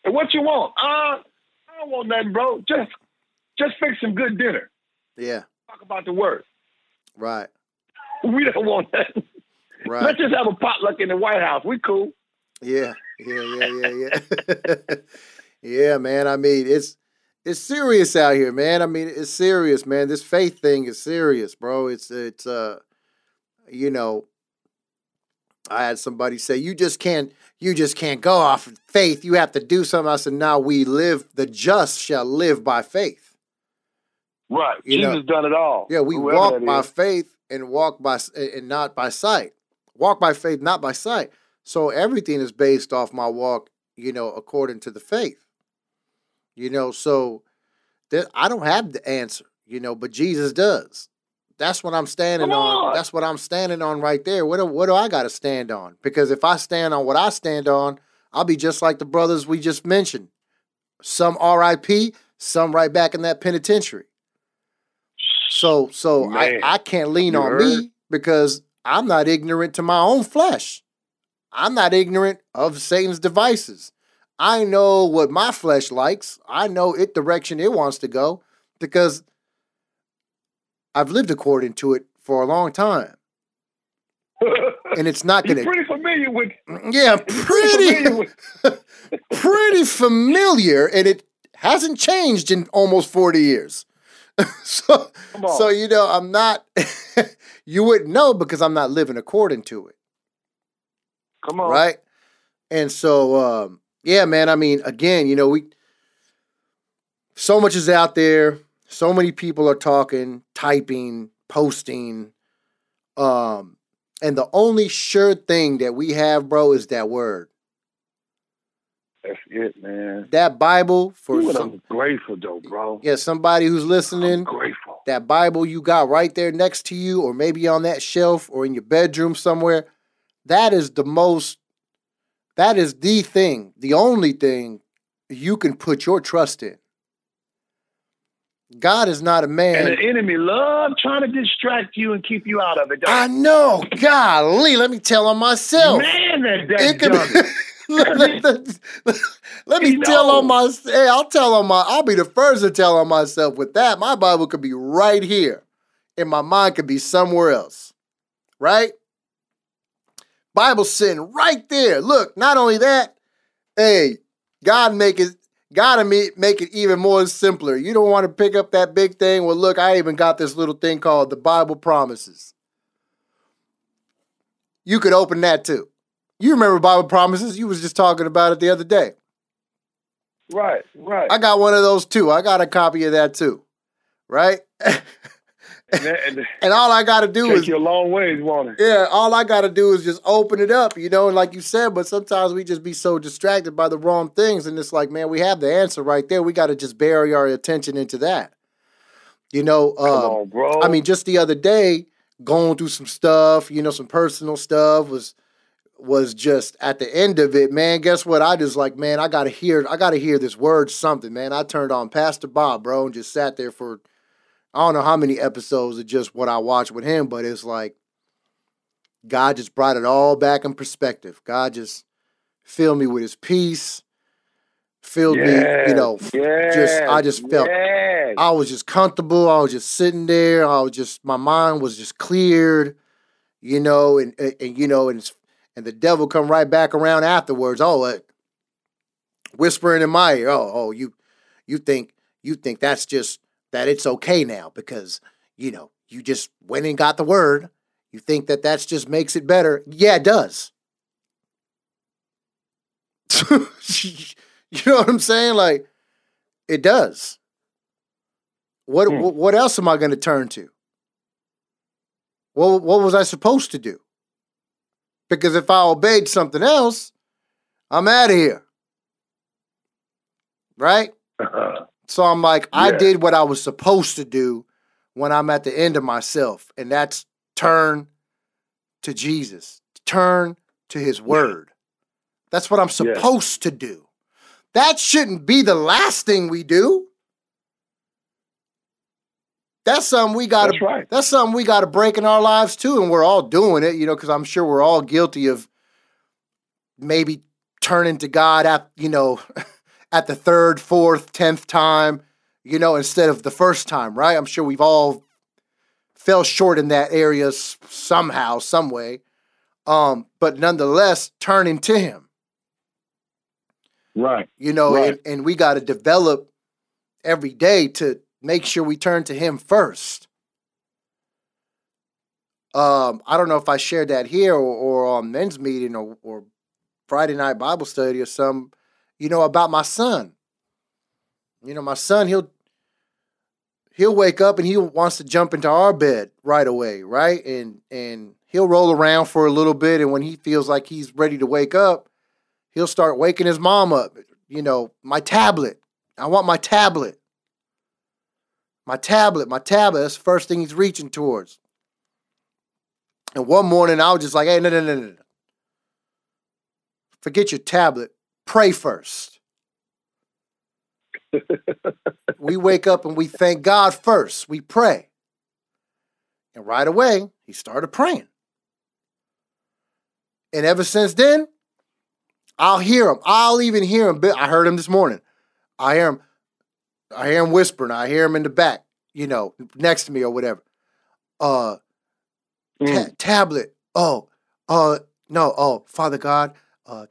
And what you want? Uh, I don't want nothing, bro. Just, just fix some good dinner. Yeah. Talk about the word. Right. We don't want that. Right. Let's just have a potluck in the White House. We cool. Yeah, yeah, yeah, yeah, yeah. yeah, man. I mean, it's it's serious out here, man. I mean, it's serious, man. This faith thing is serious, bro. It's it's uh you know, I had somebody say, You just can't you just can't go off of faith. You have to do something. I said, Now we live, the just shall live by faith. Right. You Jesus know- done it all. Yeah, we walk by is. faith and walk by and not by sight. Walk by faith, not by sight. So everything is based off my walk, you know, according to the faith. You know, so that I don't have the answer, you know, but Jesus does. That's what I'm standing on. on. That's what I'm standing on right there. What do, what do I got to stand on? Because if I stand on what I stand on, I'll be just like the brothers we just mentioned. Some RIP, some right back in that penitentiary. So so I, Man, I can't lean you on heard? me because I'm not ignorant to my own flesh. I'm not ignorant of Satan's devices. I know what my flesh likes. I know it direction it wants to go because I've lived according to it for a long time. and it's not You're gonna. pretty familiar with. Yeah, Familiar pretty with pretty familiar, and it hasn't changed in almost forty years. so, so you know, I'm not. you wouldn't know because I'm not living according to it. Come on. right? And so, um, yeah, man. I mean, again, you know, we so much is out there. So many people are talking, typing, posting, um, and the only sure thing that we have, bro, is that word, That's it, man. that Bible. For some, I'm grateful though, bro. yeah, somebody who's I'm listening, grateful. that Bible you got right there next to you, or maybe on that shelf, or in your bedroom somewhere. That is the most. That is the thing, the only thing you can put your trust in. God is not a man. And the enemy love trying to distract you and keep you out of it. I know. Golly, let me tell on myself. Man, that that It could done be- it. let, let- let- let me tell on my. knows. Hey, I'll tell on my. I'll be the first to tell on myself with that. My Bible could be right here, and my mind could be somewhere else. Right? Bible sitting right there. Look, not only that, hey, God make it. Gotta make it even more simpler. You don't want to pick up that big thing. Well, look, I even got this little thing called the Bible Promises. You could open that too. You remember Bible Promises? You was just talking about it the other day. Right, right. I got one of those too. I got a copy of that too. Right? and that, and and all I got to do take is you a long ways, won't it? yeah, all I got to do is just open it up, you know, and like you said, but sometimes we just be so distracted by the wrong things and it's like, man, we have the answer right there. We got to just bury our attention into that. You know, Come um, on, bro. I mean, just the other day, going through some stuff, you know, some personal stuff was was just at the end of it, man. Guess what? I just like, man, I gotta hear, I gotta hear this word, something, man. I turned on Pastor Bob, bro, and just sat there for I don't know how many episodes of just what I watched with him, but it's like God just brought it all back in perspective. God just filled me with His peace, filled me, you know, yes, just- I just felt- yes. I was just comfortable. I was just sitting there. I was just my mind was just cleared, you know, and and, and, you know, and and the devil come right back around afterwards. Oh, uh, whispering in my ear. Oh, oh, you you think you think that's just that it's okay now because you know you just went and got the word. You think that that's just makes it better. Yeah, it does. you know what I'm saying? Like it does. What Hmm. what else am I going to turn to? What what was I supposed to do? Because if I obeyed something else, I'm out of here. Right? So I'm like, I did what I was supposed to do when I'm at the end of myself, and that's turn to Jesus, turn to His Word. That's what I'm Yeah. supposed to do. That shouldn't be the last thing we do. That's something we got to. right. That's something we got to break in our lives too, and we're all doing it, you know, because I'm sure we're all guilty of maybe turning to God at you know at the third, fourth, tenth time, you know, instead of the first time, right? I'm sure we've all fell short in that area somehow, some way. Um, but nonetheless, turning to Him, Right. you know, Right. and, and we got to develop every day to make sure we turn to Him first. Um, I don't know if I shared that here or, or on men's meeting or, or Friday night Bible study or some, you know, about my son. You know, my son, he'll he'll wake up and he wants to jump into our bed right away, right? And and he'll roll around for a little bit, and when he feels like he's ready to wake up, he'll start waking his mom up. You know, my tablet. I want my tablet. My tablet, my tablet. That's the first thing he's reaching towards. And one morning I was just like, hey, no, no, no, no, no. Forget your tablet. Pray first. we wake up and we thank God first. We pray. And right away, he started praying. And ever since then, I'll hear him. I'll even hear him. I heard him this morning. I hear him. I hear him whispering. I hear him in the back, you know, next to me or whatever. Uh, ta- Mm. tablet. Oh, Uh, no. Oh, Father God, uh,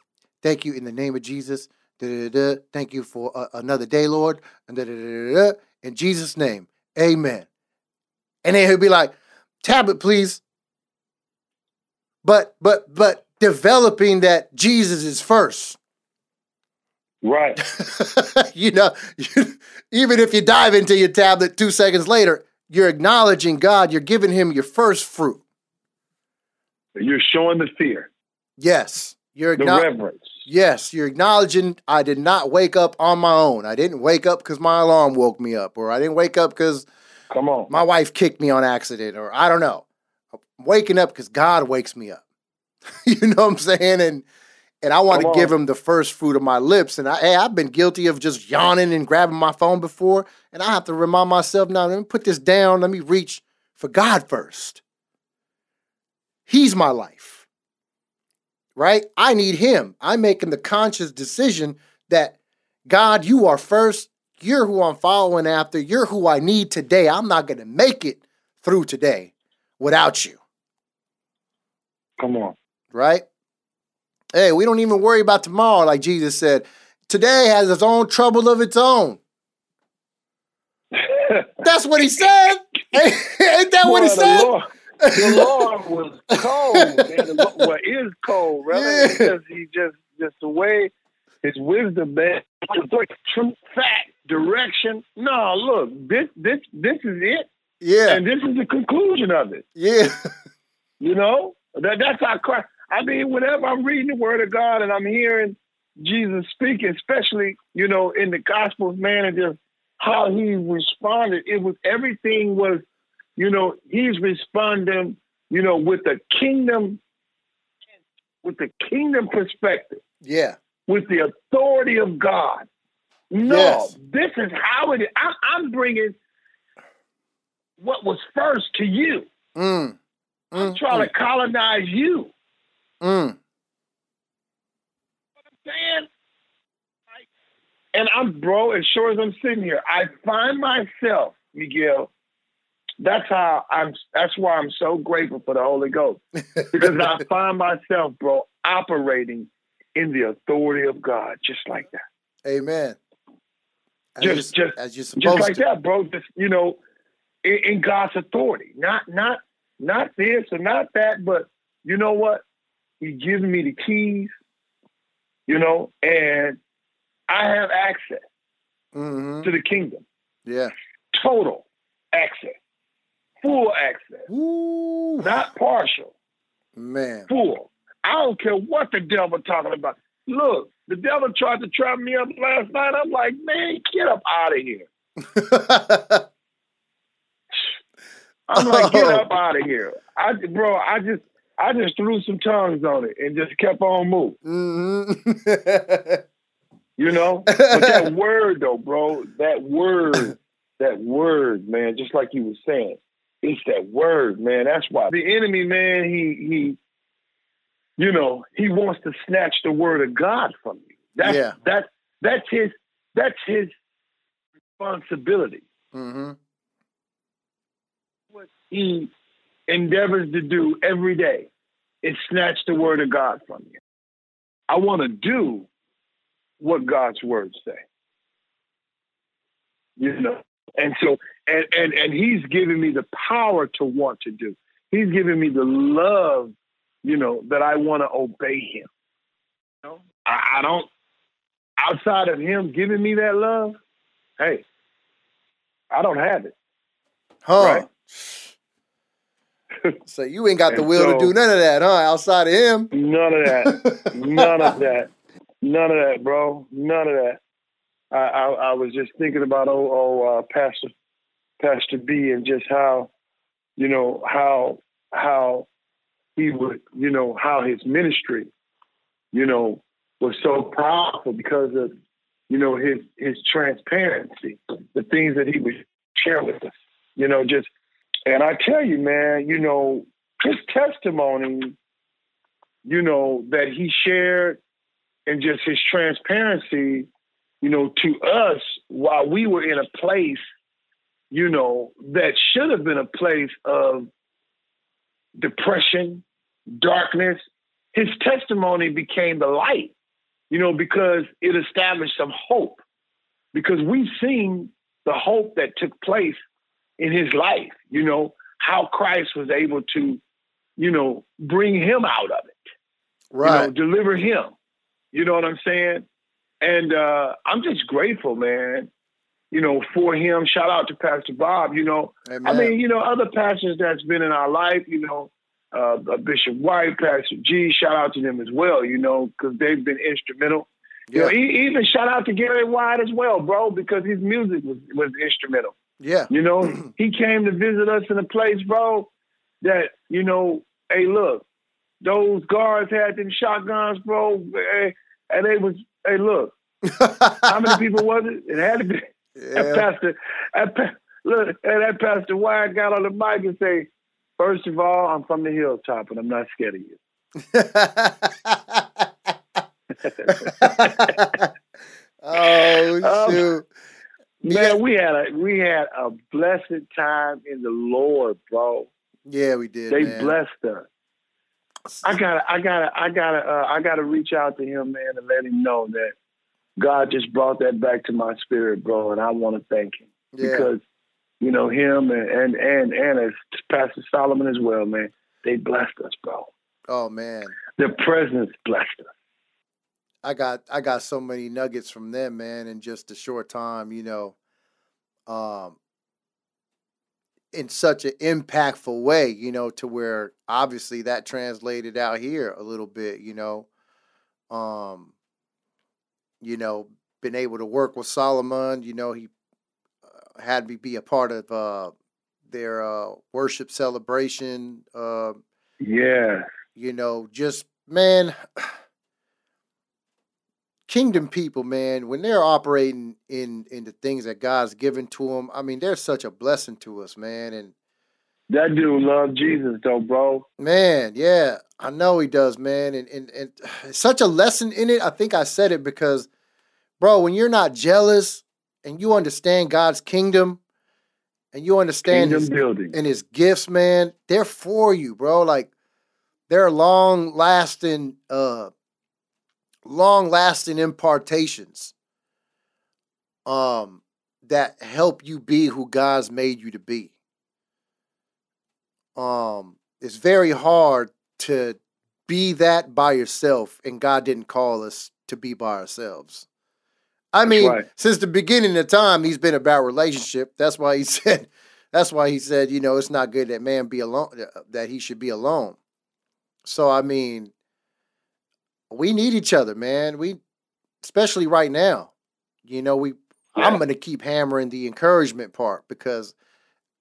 thank you in the name of Jesus. Da-da-da-da. Thank you for uh, another day, Lord. Da-da-da-da-da. In Jesus' name, Amen. And then he'll be like, "Tablet, please." But but but developing that Jesus is first. Right. you know, even if you dive into your tablet two seconds later, you're acknowledging God. You're giving Him your first fruit. You're showing the fear, Yes, you're the reverence. Yes, you're acknowledging I did not wake up on my own. I didn't wake up because my alarm woke me up, or I didn't wake up because Come on. my wife kicked me on accident, or I don't know. I'm waking up because God wakes me up. you know what I'm saying? And and I want to give him the first fruit of my lips. And I, hey, I've been guilty of just yawning and grabbing my phone before, and I have to remind myself now. Let me put this down. Let me reach for God first. He's my life, right? I need Him. I'm making the conscious decision that God, you are first. You're who I'm following after. You're who I need today. I'm not going to make it through today without you, Come on. right? Hey, we don't even worry about tomorrow, like Jesus said. Today has its own trouble of its own. That's what he said. Ain't that what he said? Lord, the Lord was cold. Man. The well, is cold, brother. Yeah. just, he just, just the way his wisdom, man. Truth, fact, direction. No, look, this, this, this is it, Yeah, and this is the conclusion of it. yeah, You know, that that's how Christ. I mean, whenever I'm reading the Word of God and I'm hearing Jesus speaking, especially you know in the Gospels, man, and just how he responded, it was everything was, you know, he's responding, you know, with the kingdom, with the kingdom perspective, yeah, with the authority of God. No, Yes. this is how it is. I'm, I'm bringing what was first to you. mm, I'm mm, trying to colonize you. mm, saying? And I'm, bro, as sure as I'm sitting here, I find myself, Miguel. That's how I'm. That's why I'm so grateful for the Holy Ghost because I find myself, bro, operating in the authority of God, just like that, Amen. As Just- you, just- as you're supposed just like to. that, bro. Just you know, in, in God's authority, not not not this or not that, but you know what? He gives me the keys, you know, and I have access hmm to the kingdom. Yeah. Total access. Full access. Ooh, Not partial. man. Full. I don't care what the devil talking about. Look, the devil tried to trap me up last night. I'm like, man, get up out of here. I'm like, get Oh. up out of here. I bro, I just I just threw some tongues on it and just kept on moving. hmm You know? But that word though, bro, that word, that word, man, just like you were saying, it's that word, man. That's why the enemy, man, he he, you know, he wants to snatch the word of God from you. That's Yeah. that that's his that's his responsibility. hmm What he endeavors to do every day is snatch the word of God from you. I want to do what God's words say. You know, and so and and and He's giving me the power to want to do. He's giving me the love, you know, that I want to obey Him. You know, I, I don't outside of Him giving me that love. Hey, I don't have it. Huh. Right. so you ain't got the will to do none of that, huh? Outside of him. None of that. None of that. None of that, bro. None of that. I, I, I was just thinking about oh, oh uh, Pastor Pastor B and just how, you know, how how he would, you know, how his ministry, you know, was so powerful because of, you know, his his transparency, the things that he would share with us, you know, just and I tell you, man, you know, his testimony you know, that he shared and just his transparency, you know, to us while we were in a place, you know, that should have been a place of depression, darkness, his testimony became the light, you know, because it established some hope. Because we've seen the hope that took place in his life, you know, how Christ was able to, you know, bring him out of it, Right. you know, deliver him. You know what I'm saying? And uh, I'm just grateful, man, you know, for him. Shout out to Pastor Bob, you know, Amen. I mean, you know, other pastors that's been in our life, you know, uh, Bishop White, Pastor G, shout out to them as well, you know, because they've been instrumental. You know, yeah. e- even shout out to Gary White as well, bro, because his music was, was instrumental. yeah. You know, he came to visit us in a place, bro, that, you know, hey, look, those guards had them shotguns, bro, eh, and they was, hey, look, how many people was it? It had to be. That yeah. pastor, that look, and that pastor Wyatt got on the mic and say, First of all, I'm from the hilltop and I'm not scared of you. oh Um, shoot. Man, Yeah. we had a we had a blessed time in the Lord, bro. Yeah, we did. They man. blessed us. I gotta, I gotta, I gotta, uh, I gotta reach out to him, man, and let him know that God just brought that back to my spirit, bro, and I want to thank him yeah. because you know him and and and and as Pastor Solomon as well, man. They blessed us, bro. oh man. Their presence blessed us. I got I got so many nuggets from them, man, in just a short time, you know. Um in such an impactful way, you know, to where obviously that translated out here a little bit, you know. Um you know, been able to work with Solomon, you know, he uh, had me be a part of uh their uh worship celebration uh Yeah, you know, just man, kingdom people, man, when they're operating in in the things that God's given to them, I mean, they're such a blessing to us, man. And that dude loved Jesus, though, bro. man, yeah, I know he does, man. And and and such a lesson in it. I think I said it because, bro, when you're not jealous and you understand God's kingdom, and you understand Kingdom his, building. and his gifts, man, they're for you, bro. Like they're long lasting, uh long lasting impartations um that help you be who God's made you to be. Um it's very hard to be that by yourself and God didn't call us to be by ourselves. I mean, right. since the beginning of time, he's been about relationship. That's why he said, that's why he said, you know, it's not good that man be alone, that he should be alone. So, I mean, we need each other, man. We, especially right now, you know, we, I'm going to keep hammering the encouragement part because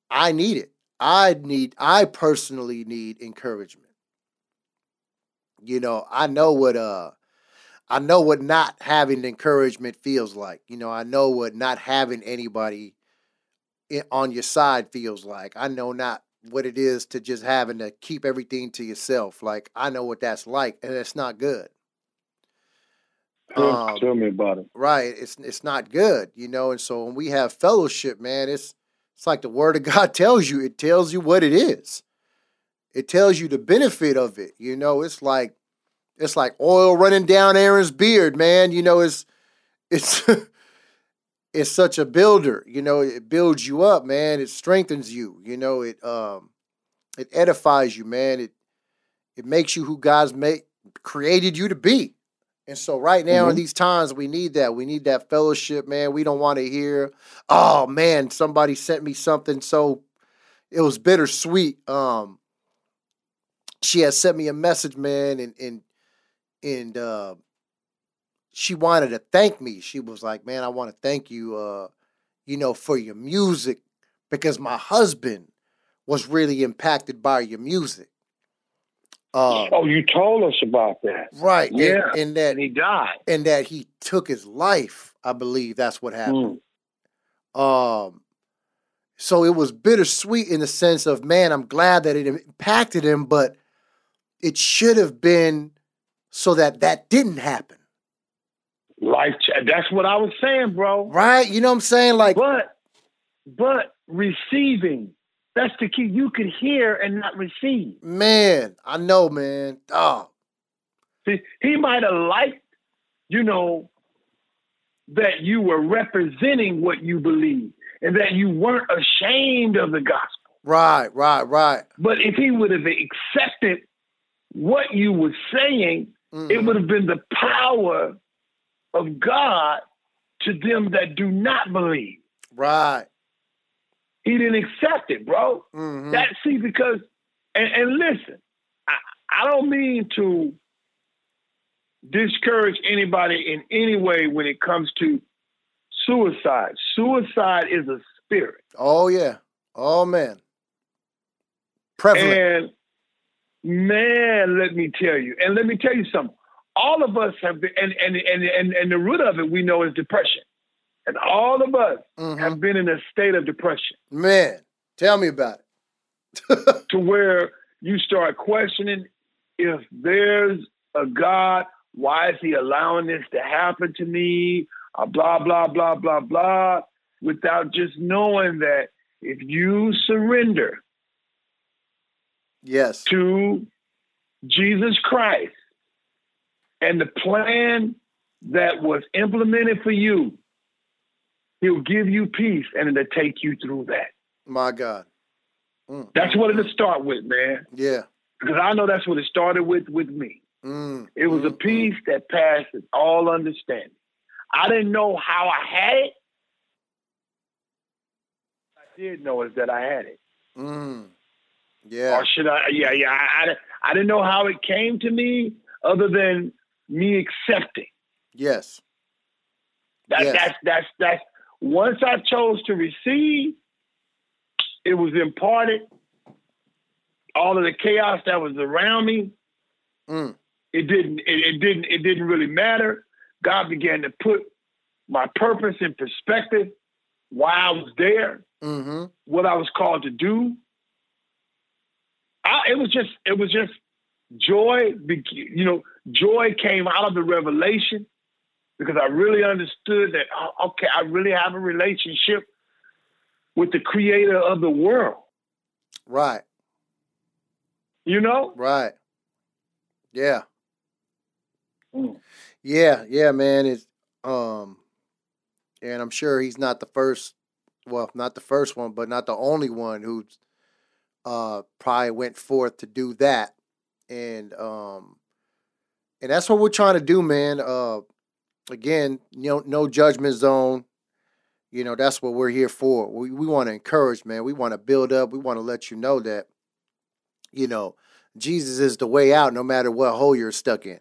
I need it. I need, I personally need encouragement. You know, I know what, uh, I know what not having encouragement feels like. You know, I know what not having anybody on your side feels like. I know not what it is to just having to keep everything to yourself. Like I know what that's like, and it's not good. Tell, Um, tell me about it. Right? It's it's not good, you know. And so when we have fellowship, man, it's it's like the word of God tells you. It tells you what it is. It tells you the benefit of it. You know, it's like it's like oil running down Aaron's beard, man. You know, it's it's it's such a builder. You know, it builds you up, man. It strengthens you. You know, it um it edifies you, man. It it makes you who God's made created you to be. And so right now in Mhm. these times we need that. We need that fellowship, man. We don't want to hear, oh man, somebody sent me something so it was bittersweet. Um she had sent me a message, man, and and and uh she wanted to thank me. She was like, "Man, I want to thank you uh you know for your music because my husband was really impacted by your music." Uh oh, you told us about that. right. Yeah. And, that And he died. and that he took his life. I believe that's what happened. Mm. Um, so it was bittersweet in the sense of, man, I'm glad that it impacted him, but it should have been so that that didn't happen, Life. That's what I was saying, bro. right? You know what I'm saying? Like, But but receiving That's the key. You could hear and not receive. Man, I know, man. Oh. See, he might have liked, you know, that you were representing what you believe and that you weren't ashamed of the gospel. Right, right, right. But if he would have accepted what you were saying, mm-hmm. it would have been the power of God to them that do not believe. Right. He didn't accept it, bro. Mm-hmm. That see because and, and listen, I, I don't mean to discourage anybody in any way when it comes to suicide. Suicide is a spirit. Oh yeah. Oh man. Prevalent. And man, let me tell you, and let me tell you something. All of us have been, and and and and, and the root of it we know is depression. And all of us mm-hmm. have been in a state of depression. Man, tell me about it. to where you start questioning if there's a God, why is he allowing this to happen to me? Uh, blah, blah, blah, blah, blah, without just knowing that if you surrender yes. to Jesus Christ and the plan that was implemented for you He'll give you peace and it'll take you through that. My God. Mm. That's what it'll start with, man. Yeah. Because I know that's what it started with with me. Mm. It was mm. a peace that passes all understanding. I didn't know how I had it. I did know is that I had it. Mm. Yeah. Or should I? Yeah, yeah. I, I, I didn't know how it came to me other than me accepting. Yes. That, yes. That's that's that's once I chose to receive, it was imparted. All of the chaos that was around me, mm. it didn't. It, it, didn't. It didn't really matter. God began to put my purpose in perspective. Why I was there, mm-hmm. what I was called to do. I, it was just. It was just joy. You know, joy came out of the revelation because I really understood that, oh, okay, I really have a relationship with the creator of the world. Right. You know? Right. Yeah. Mm. Yeah, yeah, man. It's um and I'm sure he's not the first well, not the first one, but not the only one who's uh probably went forth to do that. And um and that's what we're trying to do, man. Uh again, you know, no judgment zone. You know, that's what we're here for. We we want to encourage, man. We want to build up. We want to let you know that, you know, Jesus is the way out no matter what hole you're stuck in.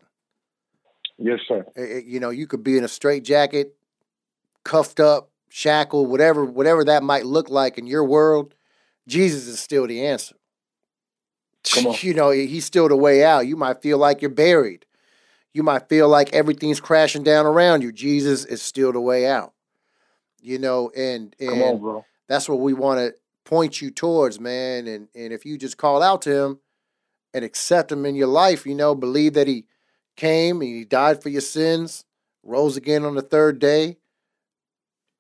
Yes, sir. You know, you could be in a straight jacket, cuffed up, shackled, whatever, whatever that might look like in your world. Jesus is still the answer. Come on. You know, he's still the way out. You might feel like you're buried. You might feel like everything's crashing down around you. Jesus is still the way out. You know, and and on, that's what we want to point you towards, man. And and if you just call out to him and accept him in your life, you know, believe that he came and he died for your sins, rose again on the third day,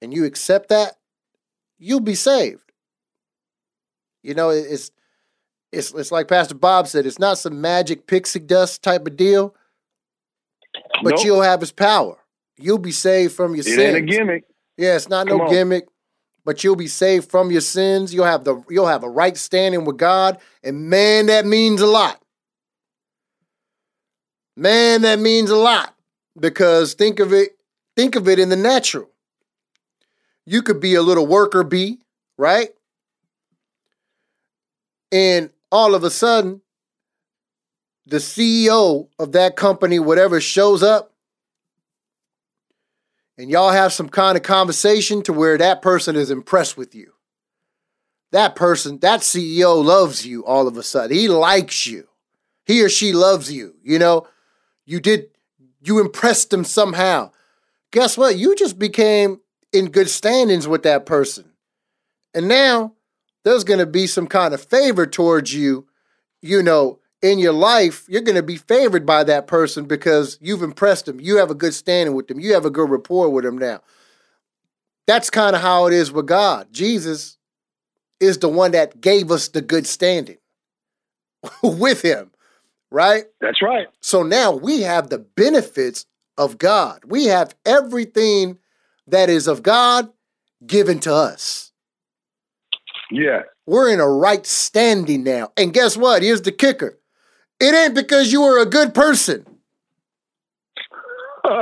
and you accept that, you'll be saved. You know, it's it's it's like Pastor Bob said, it's not some magic pixie dust type of deal but nope. you'll have his power. You'll be saved from your it sins. Ain't a gimmick. Yeah, it's not Come no on. gimmick. But you'll be saved from your sins. You'll have the you'll have a right standing with God, and man, that means a lot. Man, that means a lot because think of it. Think of it in the natural. You could be a little worker bee, right? And all of a sudden, the CEO of that company, whatever, shows up and y'all have some kind of conversation to where that person is impressed with you. That person, that CEO loves you all of a sudden. He likes you. He or she loves you. You know, you did, you impressed them somehow. Guess what? You just became in good standings with that person. And now there's going to be some kind of favor towards you, you know, in your life, you're going to be favored by that person because you've impressed them. You have a good standing with them. You have a good rapport with them now. That's kind of how it is with God. Jesus is the one that gave us the good standing with him, right? That's right. So now we have the benefits of God. We have everything that is of God given to us. Yeah. We're in a right standing now. And guess what? Here's the kicker it ain't because you were a good person.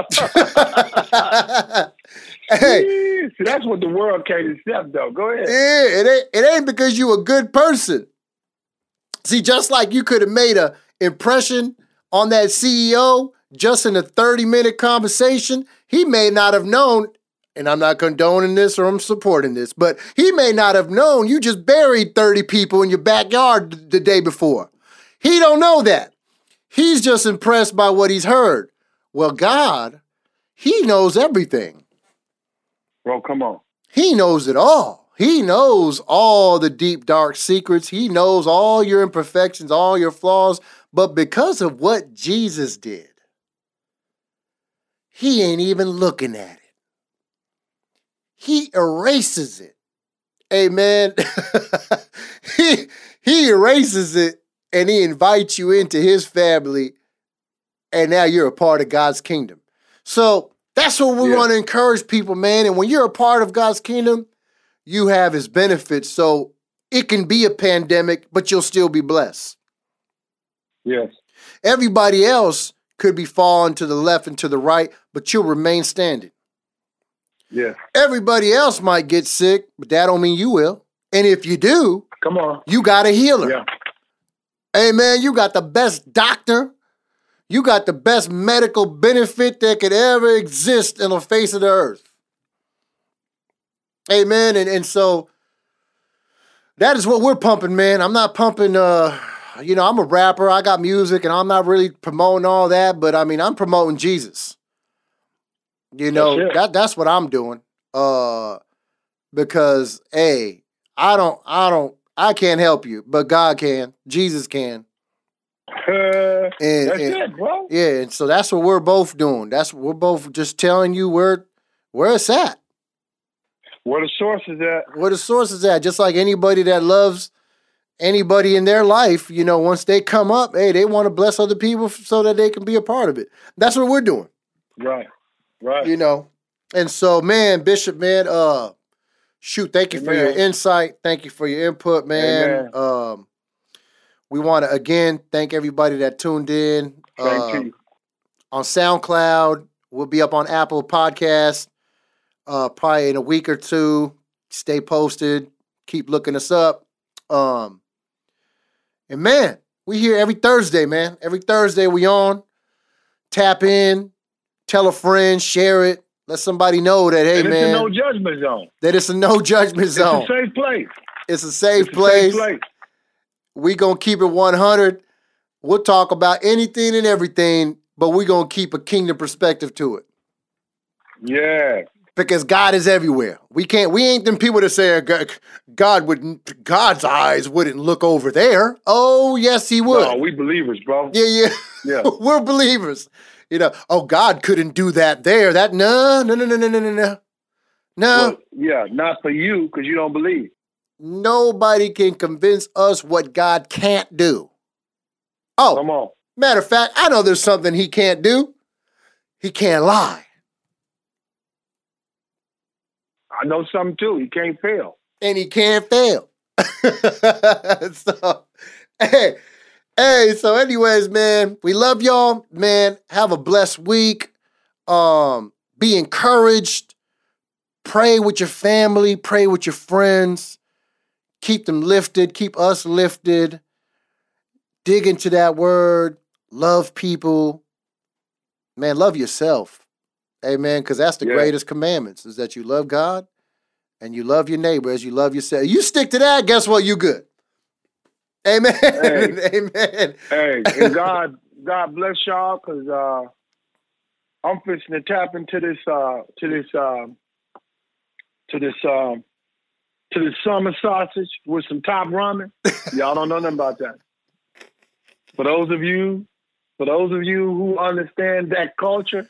hey, See, that's what the world can't accept, though. Go ahead. Yeah, it ain't it ain't because you a good person. See, just like you could have made a impression on that CEO just in a 30-minute conversation, he may not have known, and I'm not condoning this or I'm supporting this, but he may not have known you just buried 30 people in your backyard the day before. He don't know that. He's just impressed by what he's heard. Well, God, he knows everything. Bro, come on. He knows it all. He knows all the deep, dark secrets. He knows all your imperfections, all your flaws. But because of what Jesus did, he ain't even looking at it. He erases it. Amen. he, he erases it and he invites you into his family. And now you're a part of God's kingdom. So that's what we Yeah. want to encourage people, man. And when you're a part of God's kingdom, you have his benefits. So it can be a pandemic, but you'll still be blessed. Yes. Everybody else could be falling to the left and to the right, but you'll remain standing. Yeah. Everybody else might get sick, but that don't mean you will. And if you do, Come on. you got a healer. Yeah. Hey man, you got the best doctor. You got the best medical benefit that could ever exist in the face of the earth. Amen. And and so that is what we're pumping, man. I'm not pumping uh you know, I'm a rapper, I got music, and I'm not really promoting all that, but I mean I'm promoting Jesus. You know, That's it. that that's what I'm doing. Uh because hey, I don't I don't I can't help you, but God can. Jesus can. Uh, And, that's and- it, bro. yeah, and so that's what we're both doing. That's we're both just telling you where where it's at, Where the source is at. where the source is at. Just like anybody that loves anybody in their life, you know, once they come up, hey, they want to bless other people so that they can be a part of it. That's what we're doing, Right. Right. you know. And so, man, Bishop, man, uh, shoot, thank you for your insight. Thank you for your input, man. Amen. Um, we want to again thank everybody that tuned in. Thank Um, you. on SoundCloud. We'll be up on Apple Podcast uh, probably in a week or two. Stay posted. Keep looking us up. Um, and man, we here every Thursday, man. Every Thursday we on. Tap in, tell a friend, share it. Let somebody know that hey and man, it's a no judgment zone. that it's a no judgment It's zone. a safe place. It's a safe It's a place. safe place. We gonna keep it 100. We'll talk about anything and everything, but we gonna keep a kingdom perspective to it. Yeah. because God is everywhere. We can't. We ain't them people that say uh, God, God wouldn't. God's eyes wouldn't look over there. Oh yes, He would. No, we believers, bro. yeah, yeah. Yeah. We're believers. You know. Oh, God couldn't do that there. That no, no, no, no, no, no, no, no. No, Well, yeah, not for you because you don't believe. nobody can convince us what God can't do. Oh, Come on. matter of fact, I know there's something He can't do. He can't lie, I know something too. He can't fail. and He can't fail. so, hey, hey. So, anyways, man, we love y'all, man. Have a blessed week. Um, be encouraged. Pray with your family. Pray with your friends. Keep them lifted. Keep us lifted. Dig into that word. Love people. Man, love yourself. Amen. Because that's the Yeah. greatest commandments is that you love God and you love your neighbor as you love yourself. You stick to that, guess what? You good. Amen. Hey. Amen. Hey, and God, God bless y'all because uh, I'm fixing to tap into this, uh, to this, um, to this, um, to this summer sausage with some top ramen. Y'all don't know nothing about that. For those of you, for those of you who understand that culture,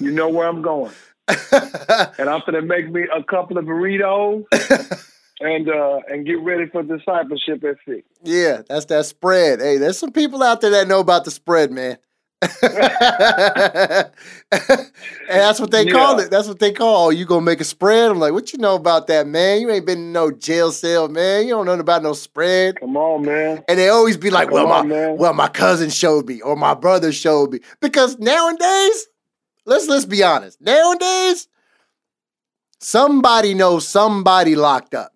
you know where I'm going. And I'm gonna make me a couple of burritos and uh, and get ready for discipleship at six. Yeah, that's that spread. Hey, there's some people out there that know about the spread, man. and that's what they call it. That's what they call. Oh, you gonna make a spread? I'm like, what you know about that, man? You ain't been in no jail cell, man. You don't know about no spread. Come on, man. And they always be like, Come well, on, my man. well, my cousin showed me, or my brother showed me. Because nowadays, let's let's be honest. Nowadays, somebody knows somebody locked up.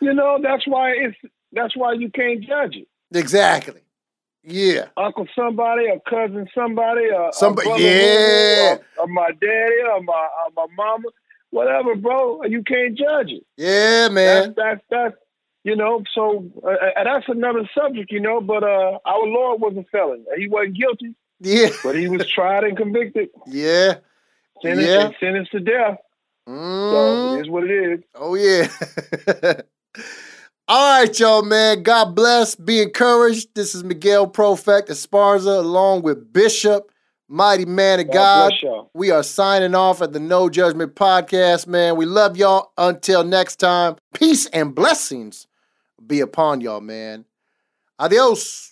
You know that's why it's that's why you can't judge it. Exactly. Yeah. Uncle somebody, or cousin somebody, a, Somebody- brother yeah. or, or my daddy, or my or my mama, whatever, bro. You can't judge it. Yeah, man. that's that's you know. So uh, uh, that's another subject, you know. But uh, our Lord was a felon. He wasn't guilty, Yeah. but he was tried and convicted, Yeah. sentenced, Yeah. sentenced to death. So Mm. it is what it is. Oh yeah. All right, y'all, man. God bless. Be encouraged. This is Miguel Profect Esparza, along with Bishop, mighty man of God, God. We are signing off at the No Judgment Podcast, man. We love y'all. Until next time, peace and blessings be upon y'all, man. Adios.